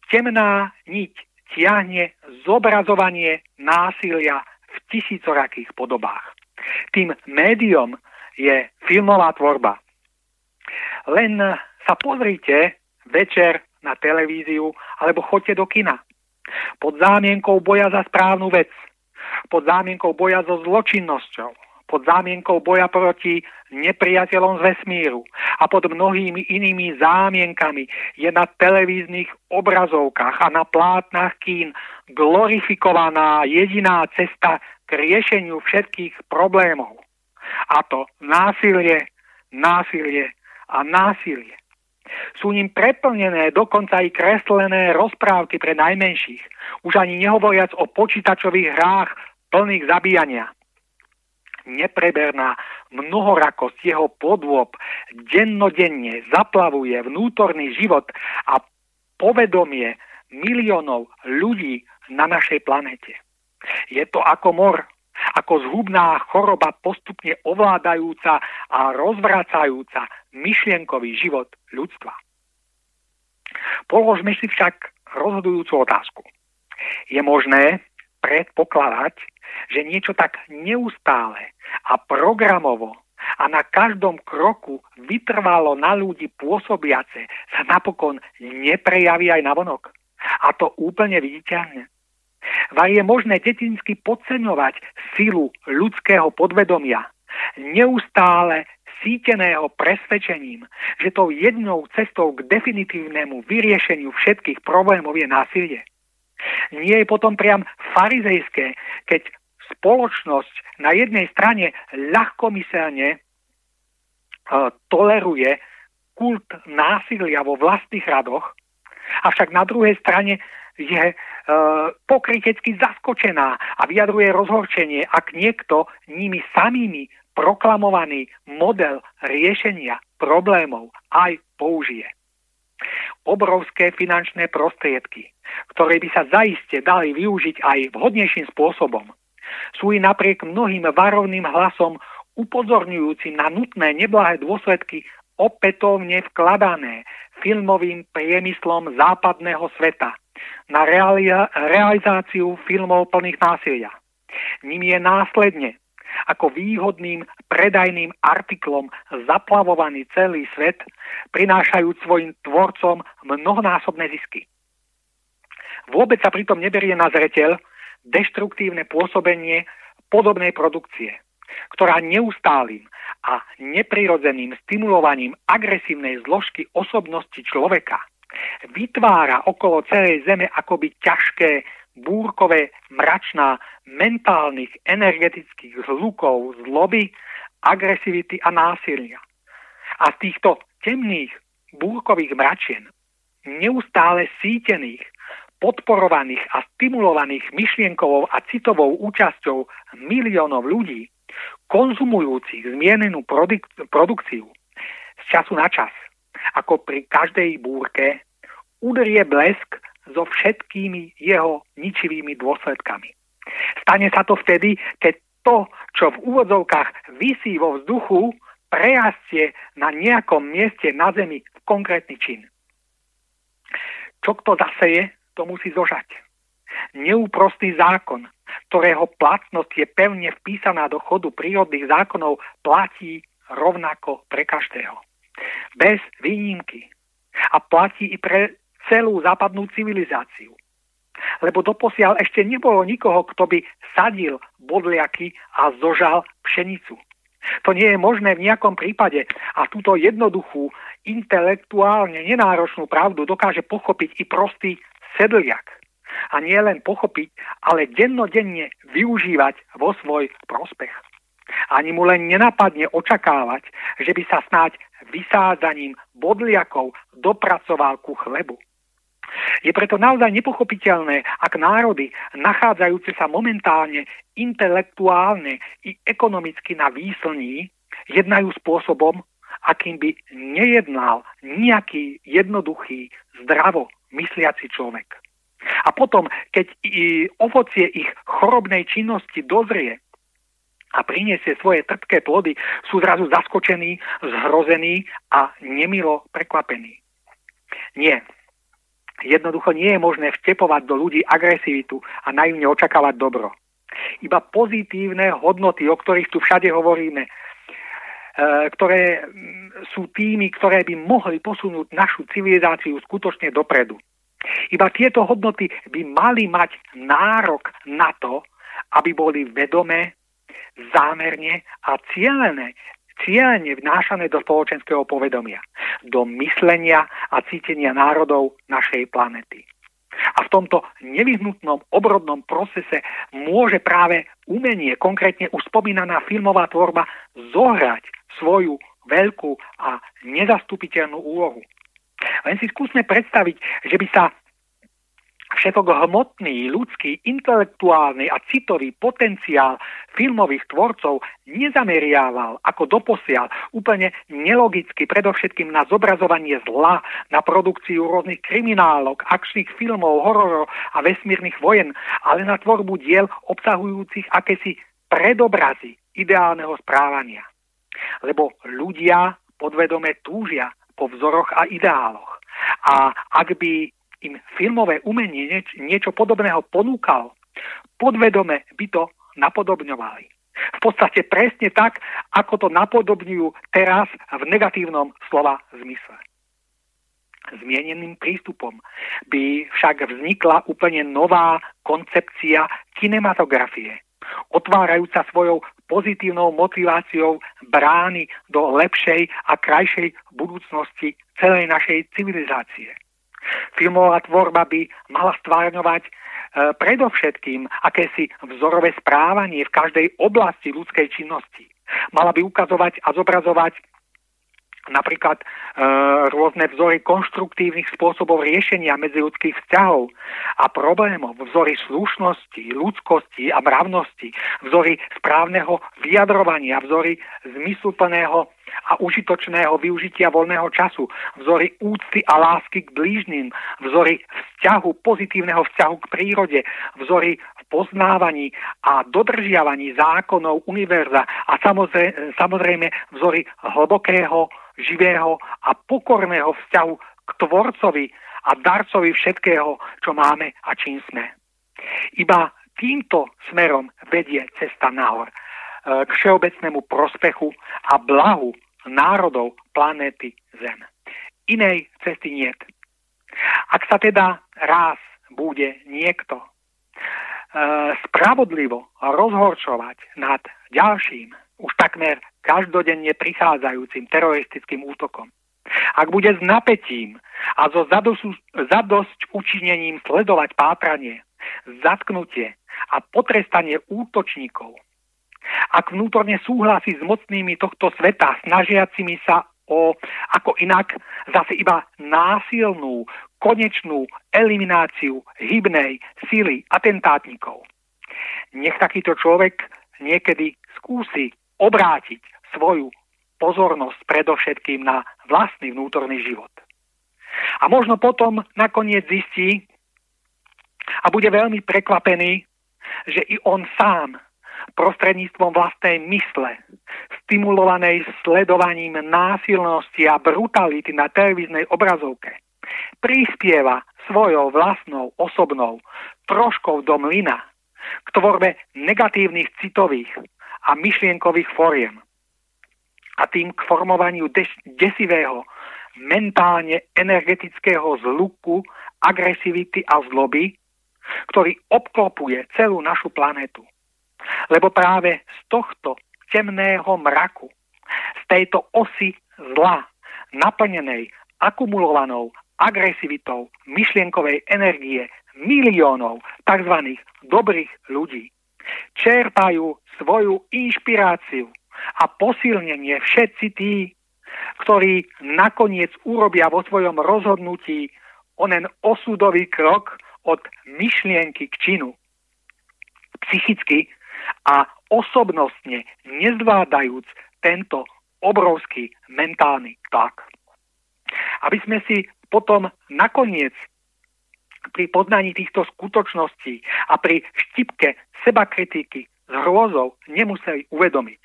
temná niť tiahne zobrazovanie násilia v tisícorakých podobách. Tým médium je filmová tvorba. Len sa pozrite večer na televíziu alebo choďte do kina. Pod zámienkou boja za správnu vec, pod zámienkou boja so zločinnosťou, pod zámienkou boja proti nepriateľom z vesmíru a pod mnohými inými zámienkami je na televíznych obrazovkách a na plátnach kín glorifikovaná jediná cesta k riešeniu všetkých problémov. A to násilie, násilie a násilie. Sú ním preplnené dokonca i kreslené rozprávky pre najmenších, už ani nehovoriac o počítačových hrách plných zabíjania nepreberná mnohorakosť jeho podôb dennodenne zaplavuje vnútorný život a povedomie miliónov ľudí na našej planete. Je to ako mor, ako zhubná choroba postupne ovládajúca a rozvracajúca myšlienkový život ľudstva. Položme si však rozhodujúcu otázku. Je možné predpokladať, že niečo tak neustále a programovo a na každom kroku vytrvalo na ľudí pôsobiace sa napokon neprejaví aj na vonok. A to úplne viditeľne. Vaj je možné detinsky podceňovať silu ľudského podvedomia, neustále síteného presvedčením, že tou jednou cestou k definitívnemu vyriešeniu všetkých problémov je násilie. Nie je potom priam farizejské, keď spoločnosť na jednej strane ľahkomyselne uh, toleruje kult násilia vo vlastných radoch, avšak na druhej strane je uh, pokrytecky zaskočená a vyjadruje rozhorčenie, ak niekto nimi samými proklamovaný model riešenia problémov aj použije. Obrovské finančné prostriedky, ktoré by sa zaiste dali využiť aj vhodnejším spôsobom, sú i napriek mnohým varovným hlasom upozorňujúcim na nutné neblahé dôsledky opätovne vkladané filmovým priemyslom západného sveta na reali- realizáciu filmov plných násilia. Ním je následne ako výhodným predajným artiklom zaplavovaný celý svet, prinášajúc svojim tvorcom mnohonásobné zisky. Vôbec sa pritom neberie na zreteľ deštruktívne pôsobenie podobnej produkcie, ktorá neustálým a neprirodzeným stimulovaním agresívnej zložky osobnosti človeka vytvára okolo celej Zeme akoby ťažké, búrkové mračná mentálnych, energetických zlukov, zloby, agresivity a násilia. A z týchto temných, búrkových mračien, neustále sítených, podporovaných a stimulovaných myšlienkovou a citovou účasťou miliónov ľudí, konzumujúcich zmienenú produk- produkciu z času na čas, ako pri každej búrke, udrie blesk so všetkými jeho ničivými dôsledkami. Stane sa to vtedy, keď to, čo v úvodzovkách vysí vo vzduchu, prejastie na nejakom mieste na Zemi v konkrétny čin. Čo kto zaseje, to musí zožať. Neúprostný zákon, ktorého platnosť je pevne vpísaná do chodu prírodných zákonov, platí rovnako pre každého. Bez výnimky. A platí i pre celú západnú civilizáciu. Lebo doposiaľ ešte nebolo nikoho, kto by sadil bodliaky a zožal pšenicu. To nie je možné v nejakom prípade a túto jednoduchú, intelektuálne nenáročnú pravdu dokáže pochopiť i prostý sedliak. A nie len pochopiť, ale dennodenne využívať vo svoj prospech. Ani mu len nenapadne očakávať, že by sa snáď vysádzaním bodliakov dopracoval ku chlebu. Je preto naozaj nepochopiteľné, ak národy, nachádzajúce sa momentálne intelektuálne i ekonomicky na výslní, jednajú spôsobom, akým by nejednal nejaký jednoduchý, zdravo mysliaci človek. A potom, keď i ovocie ich chorobnej činnosti dozrie a priniesie svoje trpké plody, sú zrazu zaskočení, zhrození a nemilo prekvapení. Nie. Jednoducho nie je možné vtepovať do ľudí agresivitu a naivne očakávať dobro. Iba pozitívne hodnoty, o ktorých tu všade hovoríme, e, ktoré mm, sú tými, ktoré by mohli posunúť našu civilizáciu skutočne dopredu. Iba tieto hodnoty by mali mať nárok na to, aby boli vedomé, zámerne a cieľené, cieľene vnášané do spoločenského povedomia, do myslenia a cítenia národov našej planety. A v tomto nevyhnutnom obrodnom procese môže práve umenie, konkrétne už spomínaná filmová tvorba, zohrať svoju veľkú a nezastupiteľnú úlohu. Len si skúsme predstaviť, že by sa všetok hmotný, ľudský, intelektuálny a citový potenciál filmových tvorcov nezameriával ako doposiaľ úplne nelogicky predovšetkým na zobrazovanie zla, na produkciu rôznych kriminálok, akčných filmov, hororov a vesmírnych vojen, ale na tvorbu diel obsahujúcich akési predobrazy ideálneho správania. Lebo ľudia podvedome túžia po vzoroch a ideáloch. A ak by im filmové umenie nieč, niečo podobného ponúkal, podvedome by to napodobňovali. V podstate presne tak, ako to napodobňujú teraz v negatívnom slova zmysle. Zmieneným prístupom by však vznikla úplne nová koncepcia kinematografie, otvárajúca svojou pozitívnou motiváciou brány do lepšej a krajšej budúcnosti celej našej civilizácie. Filmová tvorba by mala stvárňovať e, predovšetkým akési vzorové správanie v každej oblasti ľudskej činnosti. Mala by ukazovať a zobrazovať napríklad e, rôzne vzory konštruktívnych spôsobov riešenia medziludských vzťahov a problémov, vzory slušnosti, ľudskosti a mravnosti, vzory správneho vyjadrovania, vzory zmysluplného a užitočného využitia voľného času, vzory úcty a lásky k blížnym, vzory vzťahu, pozitívneho vzťahu k prírode, vzory poznávaní a dodržiavaní zákonov univerza a samozrejme, samozrejme vzory hlbokého živého a pokorného vzťahu k Tvorcovi a darcovi všetkého, čo máme a čím sme. Iba týmto smerom vedie cesta nahor e, k všeobecnému prospechu a blahu národov planéty Zem. Inej cesty niet. Ak sa teda raz bude niekto e, spravodlivo rozhorčovať nad ďalším, už takmer každodenne prichádzajúcim teroristickým útokom. Ak bude s napätím a so zadosť učinením sledovať pátranie, zatknutie a potrestanie útočníkov, ak vnútorne súhlasí s mocnými tohto sveta, snažiacimi sa o, ako inak, zase iba násilnú, konečnú elimináciu hybnej síly atentátnikov. Nech takýto človek niekedy skúsi obrátiť svoju pozornosť predovšetkým na vlastný vnútorný život. A možno potom nakoniec zistí a bude veľmi prekvapený, že i on sám prostredníctvom vlastnej mysle, stimulovanej sledovaním násilnosti a brutality na televíznej obrazovke, prispieva svojou vlastnou osobnou troškou do mlyna k tvorbe negatívnych citových a myšlienkových foriem a tým k formovaniu des- desivého, mentálne energetického zluku, agresivity a zloby, ktorý obklopuje celú našu planetu. Lebo práve z tohto temného mraku, z tejto osy zla, naplnenej akumulovanou agresivitou myšlienkovej energie miliónov tzv. dobrých ľudí, čerpajú svoju inšpiráciu a posilnenie všetci tí, ktorí nakoniec urobia vo svojom rozhodnutí onen osudový krok od myšlienky k činu. Psychicky a osobnostne nezvládajúc tento obrovský mentálny tlak. Aby sme si potom nakoniec pri poznaní týchto skutočností a pri štipke sebakritiky s hrôzou nemuseli uvedomiť,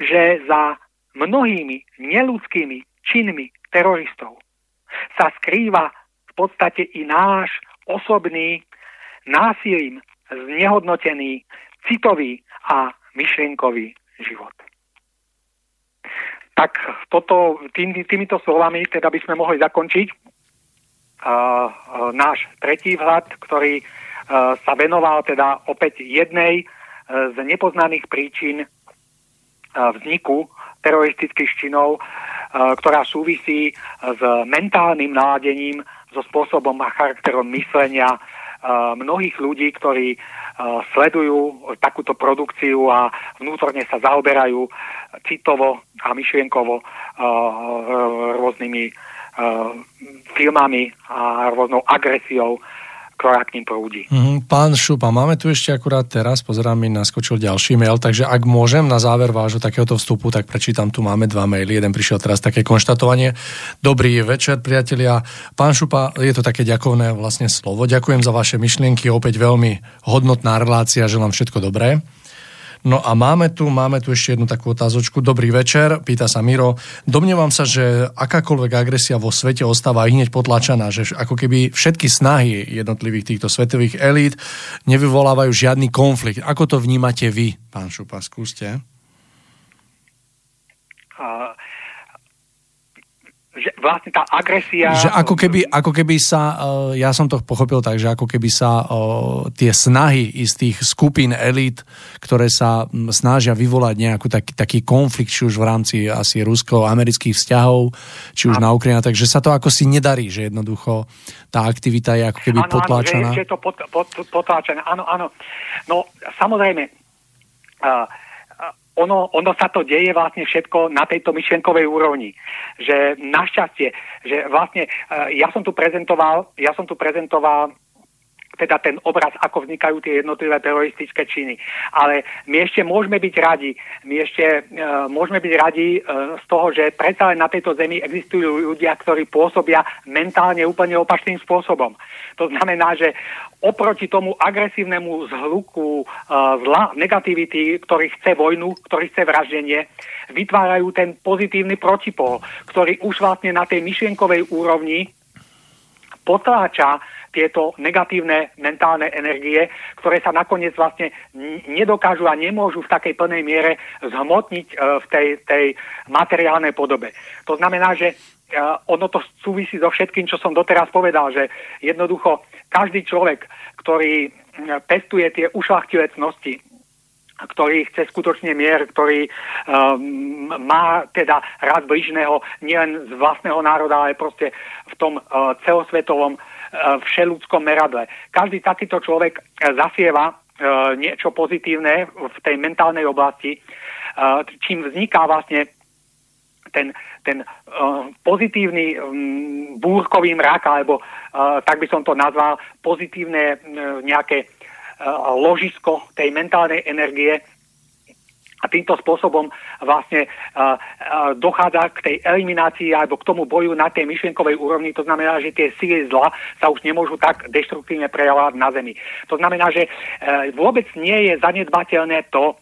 že za mnohými neludskými činmi teroristov sa skrýva v podstate i náš osobný násilím znehodnotený citový a myšlienkový život. Tak toto, tým, týmito slovami teda by sme mohli zakončiť uh, náš tretí vhľad, ktorý uh, sa venoval teda opäť jednej uh, z nepoznaných príčin vzniku teroristických činov, ktorá súvisí s mentálnym náladením, so spôsobom a charakterom myslenia mnohých ľudí, ktorí sledujú takúto produkciu a vnútorne sa zaoberajú citovo a myšlienkovo rôznymi filmami a rôznou agresiou ktorá ním prúdi. Mm, pán Šupa, máme tu ešte akurát teraz, pozerám, mi naskočil ďalší mail, takže ak môžem na záver vášho takéhoto vstupu, tak prečítam, tu máme dva maily, jeden prišiel teraz také konštatovanie. Dobrý večer, priatelia. Pán Šupa, je to také ďakovné vlastne slovo. Ďakujem za vaše myšlienky, opäť veľmi hodnotná relácia, želám všetko dobré. No a máme tu, máme tu ešte jednu takú otázočku. Dobrý večer, pýta sa Miro. Domnievam sa, že akákoľvek agresia vo svete ostáva hneď potlačaná, že ako keby všetky snahy jednotlivých týchto svetových elít nevyvolávajú žiadny konflikt. Ako to vnímate vy, pán Šupa, skúste? Uh, že vlastne tá agresia... Že ako keby, ako keby sa, eh, ja som to pochopil tak, že ako keby sa eh, tie snahy tých skupín elít, ktoré sa hm, snažia vyvolať nejaký taký, taký konflikt, či už v rámci asi rusko-amerických vzťahov, či už a... na Ukrajina, takže sa to ako si nedarí, že jednoducho tá aktivita je ako keby ano, potláčaná. Áno, že, že je to pot, pot, potláčané, áno, áno. No samozrejme, uh, ono, ono sa to deje vlastne všetko na tejto myšlenkovej úrovni. Že našťastie, že vlastne ja som tu prezentoval, ja som tu prezentoval teda ten obraz, ako vznikajú tie jednotlivé teroristické činy. Ale my ešte môžeme byť radi, my ešte uh, môžeme byť radi uh, z toho, že predsa len na tejto zemi existujú ľudia, ktorí pôsobia mentálne úplne opačným spôsobom. To znamená, že oproti tomu agresívnemu zhluku uh, zla, negativity, ktorý chce vojnu, ktorý chce vraždenie, vytvárajú ten pozitívny protipol, ktorý už vlastne na tej myšlienkovej úrovni potláča tieto negatívne mentálne energie, ktoré sa nakoniec vlastne nedokážu a nemôžu v takej plnej miere zhmotniť e, v tej, tej materiálnej podobe. To znamená, že e, ono to súvisí so všetkým, čo som doteraz povedal, že jednoducho každý človek, ktorý pestuje tie ušlachtivé cnosti, ktorý chce skutočne mier, ktorý um, má teda rád bližného nielen z vlastného národa, ale proste v tom uh, celosvetovom uh, všeludskom meradle. Každý takýto človek uh, zasieva uh, niečo pozitívne v tej mentálnej oblasti, čím vzniká vlastne ten, ten pozitívny búrkový mrak, alebo tak by som to nazval, pozitívne nejaké ložisko tej mentálnej energie a týmto spôsobom vlastne dochádza k tej eliminácii alebo k tomu boju na tej myšlienkovej úrovni. To znamená, že tie síly zla sa už nemôžu tak deštruktívne prejavovať na Zemi. To znamená, že uh, vôbec nie je zanedbateľné to,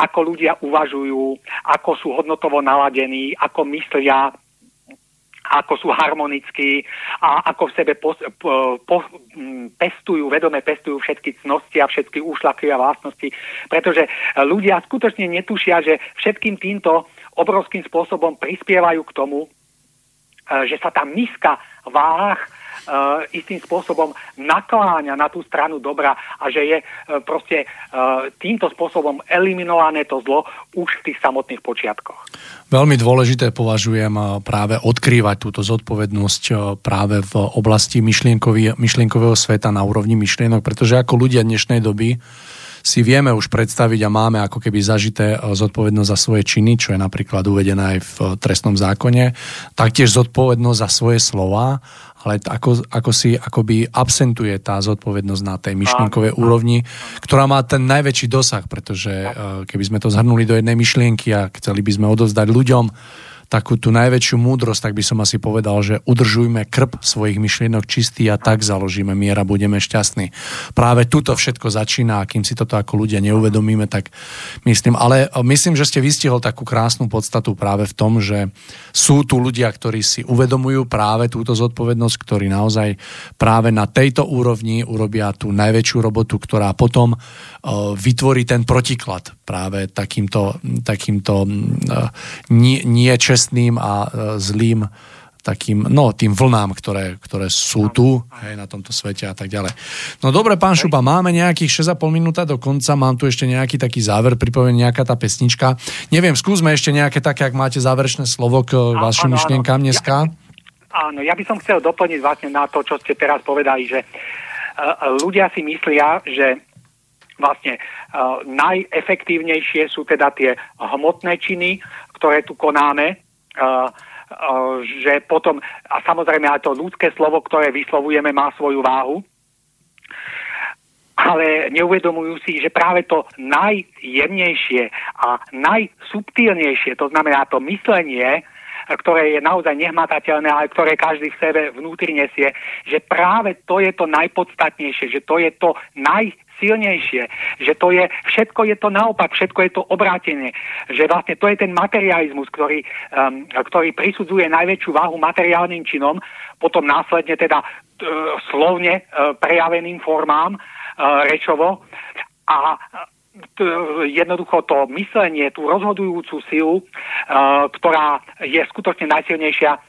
ako ľudia uvažujú, ako sú hodnotovo naladení, ako myslia, ako sú harmonickí a ako v sebe pos, po, po, pestujú, vedome pestujú všetky cnosti a všetky úšlaky a vlastnosti, pretože ľudia skutočne netušia, že všetkým týmto obrovským spôsobom prispievajú k tomu, e, že sa tá miska váh uh, istým spôsobom nakláňa na tú stranu dobra a že je uh, proste uh, týmto spôsobom eliminované to zlo už v tých samotných počiatkoch. Veľmi dôležité považujem práve odkrývať túto zodpovednosť práve v oblasti myšlienkového sveta na úrovni myšlienok, pretože ako ľudia dnešnej doby si vieme už predstaviť a máme ako keby zažité zodpovednosť za svoje činy, čo je napríklad uvedené aj v trestnom zákone, taktiež zodpovednosť za svoje slova ale ako, ako si akoby absentuje tá zodpovednosť na tej myšlienkovej úrovni, ktorá má ten najväčší dosah, pretože eh, keby sme to zhrnuli do jednej myšlienky a chceli by sme odovzdať ľuďom takú tú najväčšiu múdrosť, tak by som asi povedal, že udržujme krp svojich myšlienok čistý a tak založíme mier a budeme šťastní. Práve tuto všetko začína a kým si toto ako ľudia neuvedomíme, tak myslím. Ale myslím, že ste vystihol takú krásnu podstatu práve v tom, že sú tu ľudia, ktorí si uvedomujú práve túto zodpovednosť, ktorí naozaj práve na tejto úrovni urobia tú najväčšiu robotu, ktorá potom vytvorí ten protiklad práve takýmto, takýmto nie, nie čestným a zlým takým, no, tým vlnám, ktoré, ktoré sú tu hej, na tomto svete a tak ďalej. No dobre, pán Šupa, máme nejakých 6,5 minúta do konca, mám tu ešte nejaký taký záver, pripomeniem nejaká tá pesnička. Neviem, skúsme ešte nejaké také, ak máte záverečné slovo k vašim myšlienkám dneska. Áno, ja by som chcel doplniť vlastne na to, čo ste teraz povedali, že uh, ľudia si myslia, že vlastne najefektívnejšie sú teda tie hmotné činy, ktoré tu konáme, že potom, a samozrejme aj to ľudské slovo, ktoré vyslovujeme, má svoju váhu, ale neuvedomujú si, že práve to najjemnejšie a najsubtilnejšie, to znamená to myslenie, ktoré je naozaj nehmatateľné, ale ktoré každý v sebe vnútri nesie, že práve to je to najpodstatnejšie, že to je to naj silnejšie, že to je, všetko je to naopak, všetko je to obrátenie, že vlastne to je ten materializmus, ktorý, um, ktorý prisudzuje najväčšiu váhu materiálnym činom, potom následne teda uh, slovne uh, prejaveným formám uh, rečovo. A jednoducho to myslenie, tú rozhodujúcu silu, uh, ktorá je skutočne najsilnejšia, uh,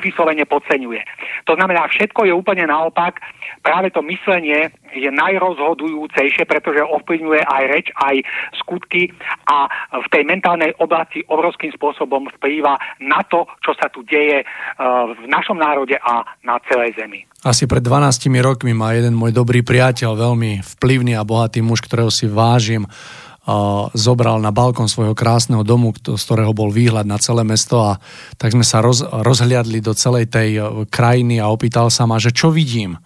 vyslovene podceňuje. To znamená, všetko je úplne naopak. Práve to myslenie je najrozhodujúcejšie, pretože ovplyvňuje aj reč, aj skutky a v tej mentálnej oblasti obrovským spôsobom vplýva na to, čo sa tu deje uh, v našom národe a na celej Zemi. Asi pred 12 rokmi má jeden môj dobrý priateľ, veľmi vplyvný a bohatý muž, ktorého si vážim, zobral na balkón svojho krásneho domu, z ktorého bol výhľad na celé mesto a tak sme sa roz, rozhliadli do celej tej krajiny a opýtal sa ma, že čo vidím.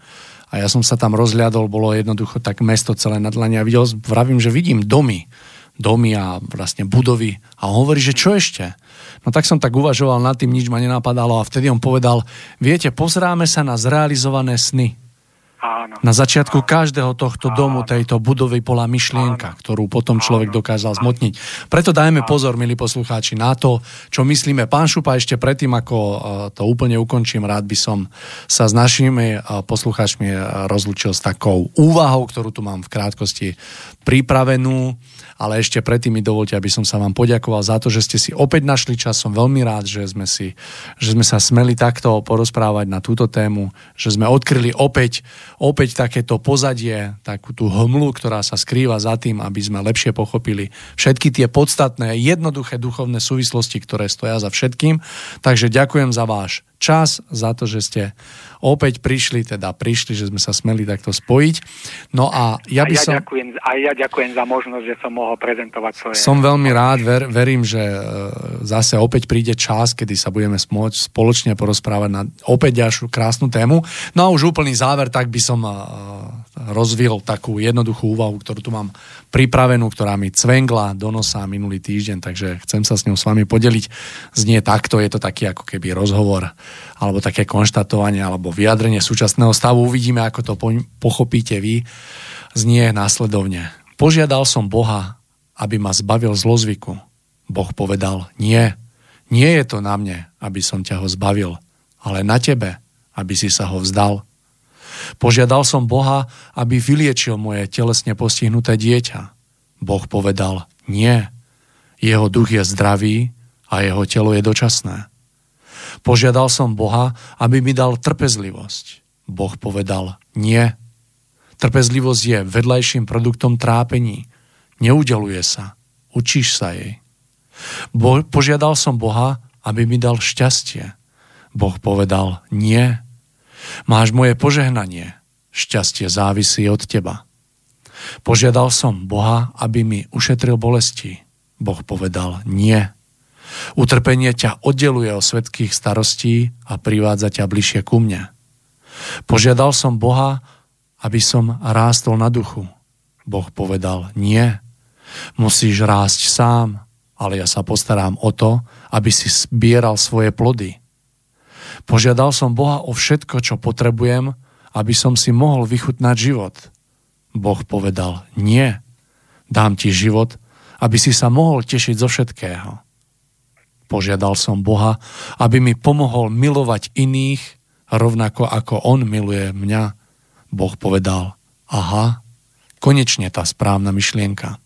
A ja som sa tam rozhliadol, bolo jednoducho tak mesto celé na dlani a videl, vravím, že vidím domy domy a vlastne budovy. A on hovorí, že čo ešte? No tak som tak uvažoval nad tým, nič ma nenapadalo a vtedy on povedal, viete, pozráme sa na zrealizované sny. Áno. Na začiatku áno. každého tohto domu, tejto budovy bola myšlienka, áno. ktorú potom človek áno. dokázal zmotniť. Preto dajme áno. pozor, milí poslucháči, na to, čo myslíme. Pán Šupa, ešte predtým, ako e, to úplne ukončím, rád by som sa s našimi e, poslucháčmi e, rozlučil s takou úvahou, ktorú tu mám v krátkosti pripravenú ale ešte predtým mi dovolte, aby som sa vám poďakoval za to, že ste si opäť našli čas. Som veľmi rád, že sme, si, že sme sa smeli takto porozprávať na túto tému, že sme odkryli opäť, opäť takéto pozadie, takú tú hmlu, ktorá sa skrýva za tým, aby sme lepšie pochopili všetky tie podstatné, jednoduché duchovné súvislosti, ktoré stoja za všetkým. Takže ďakujem za váš čas, za to, že ste opäť prišli, teda prišli, že sme sa smeli takto spojiť. No a ja by a ja som... Ďakujem, a ja ďakujem za možnosť, že som mohol prezentovať svoje... Som veľmi rád, ver, verím, že e, zase opäť príde čas, kedy sa budeme môcť spoločne porozprávať na opäť ďalšiu krásnu tému. No a už úplný záver, tak by som rozvil takú jednoduchú úvahu, ktorú tu mám pripravenú, ktorá mi cvengla do nosa minulý týždeň, takže chcem sa s ňou s vami podeliť. Znie takto, je to taký ako keby rozhovor, alebo také konštatovanie, alebo vyjadrenie súčasného stavu. Uvidíme, ako to pochopíte vy. Znie následovne. Požiadal som Boha, aby ma zbavil zlozvyku. Boh povedal, nie, nie je to na mne, aby som ťa ho zbavil, ale na tebe, aby si sa ho vzdal. Požiadal som Boha, aby vyliečil moje telesne postihnuté dieťa. Boh povedal, nie, jeho duch je zdravý a jeho telo je dočasné. Požiadal som Boha, aby mi dal trpezlivosť. Boh povedal, nie. Trpezlivosť je vedľajším produktom trápení. Neudeluje sa. Učíš sa jej. Bo- požiadal som Boha, aby mi dal šťastie. Boh povedal, nie. Máš moje požehnanie. Šťastie závisí od teba. Požiadal som Boha, aby mi ušetril bolesti. Boh povedal nie. Utrpenie ťa oddeluje od svetkých starostí a privádza ťa bližšie ku mne. Požiadal som Boha, aby som rástol na duchu. Boh povedal nie. Musíš rásť sám, ale ja sa postarám o to, aby si zbieral svoje plody. Požiadal som Boha o všetko, čo potrebujem, aby som si mohol vychutnať život. Boh povedal, nie, dám ti život, aby si sa mohol tešiť zo všetkého. Požiadal som Boha, aby mi pomohol milovať iných, rovnako ako On miluje mňa. Boh povedal, aha, konečne tá správna myšlienka.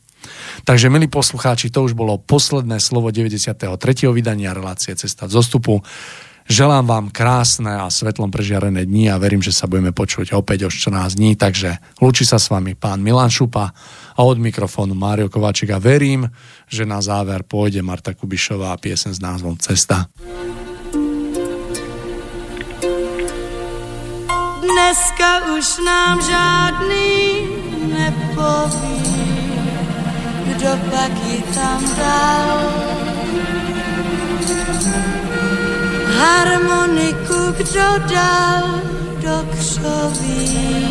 Takže, milí poslucháči, to už bolo posledné slovo 93. vydania relácie Cesta v zostupu. Želám vám krásne a svetlom prežiarené dni a verím, že sa budeme počuť opäť o 14 dní. Takže lúči sa s vami pán Milan Šupa a od mikrofónu Mário Kováčik a verím, že na záver pôjde Marta Kubišová a piesen s názvom Cesta. Dneska už nám žádný nepoví, kdo pak ji tam dal harmoniku kdo dal do křoví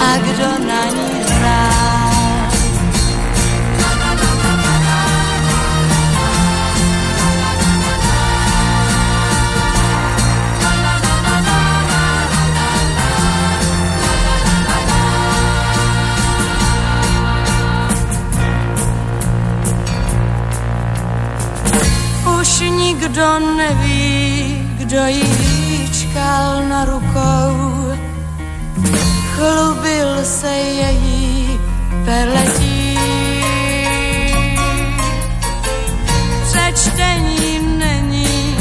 a kdo na ní hrál. Už nikdo neví, kdo jí čkal na rukou. Chlubil se její peletí. Přečtení není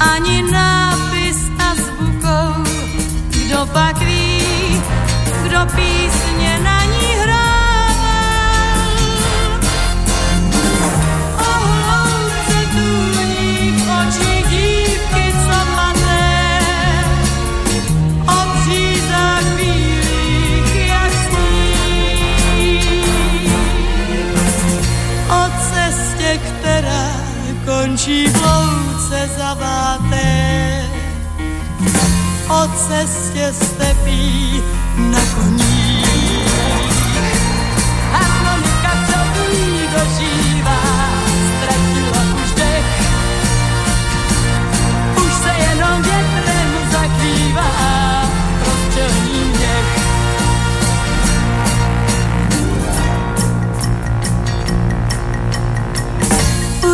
ani nápis a zvukou. Kdo pak ví, kdo písně na louce zaváté. O cestě stepí na koní. Harmonika, co ví, dožívá, ztratila už dech. Už se jenom větrem zakrývá prostřelený měch.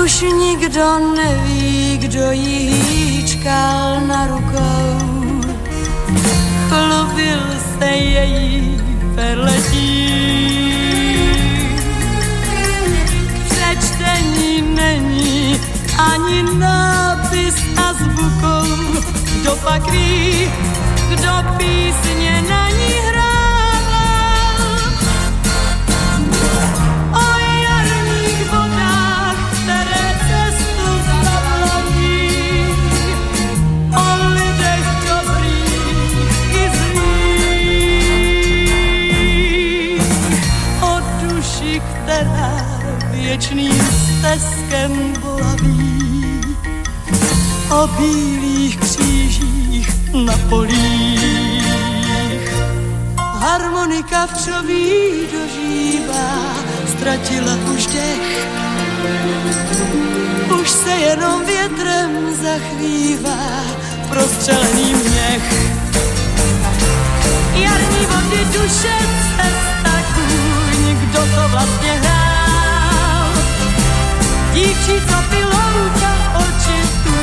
Už nikdo neví, kdo jí hýčkal na rukou. Chlubil se její perletí. Přečtení není ani nápis a zvukou. Kdo pak ví, kdo písně na věčným stezkem volaví. O bílých křížích na polích. Harmonika v čoví dožívá, ztratila už dech. Už se jenom větrem zachvívá prostřelený měch. Jarní vody duše cest Dívčica bylo ruka oči tu,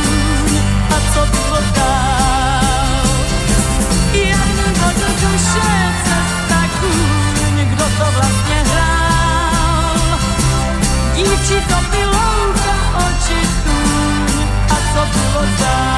a co bylo dál. Jedno do duše cesta kůň, kdo to vlastně hrál. Dívčica bylo ruka oči tu, a co bylo dál.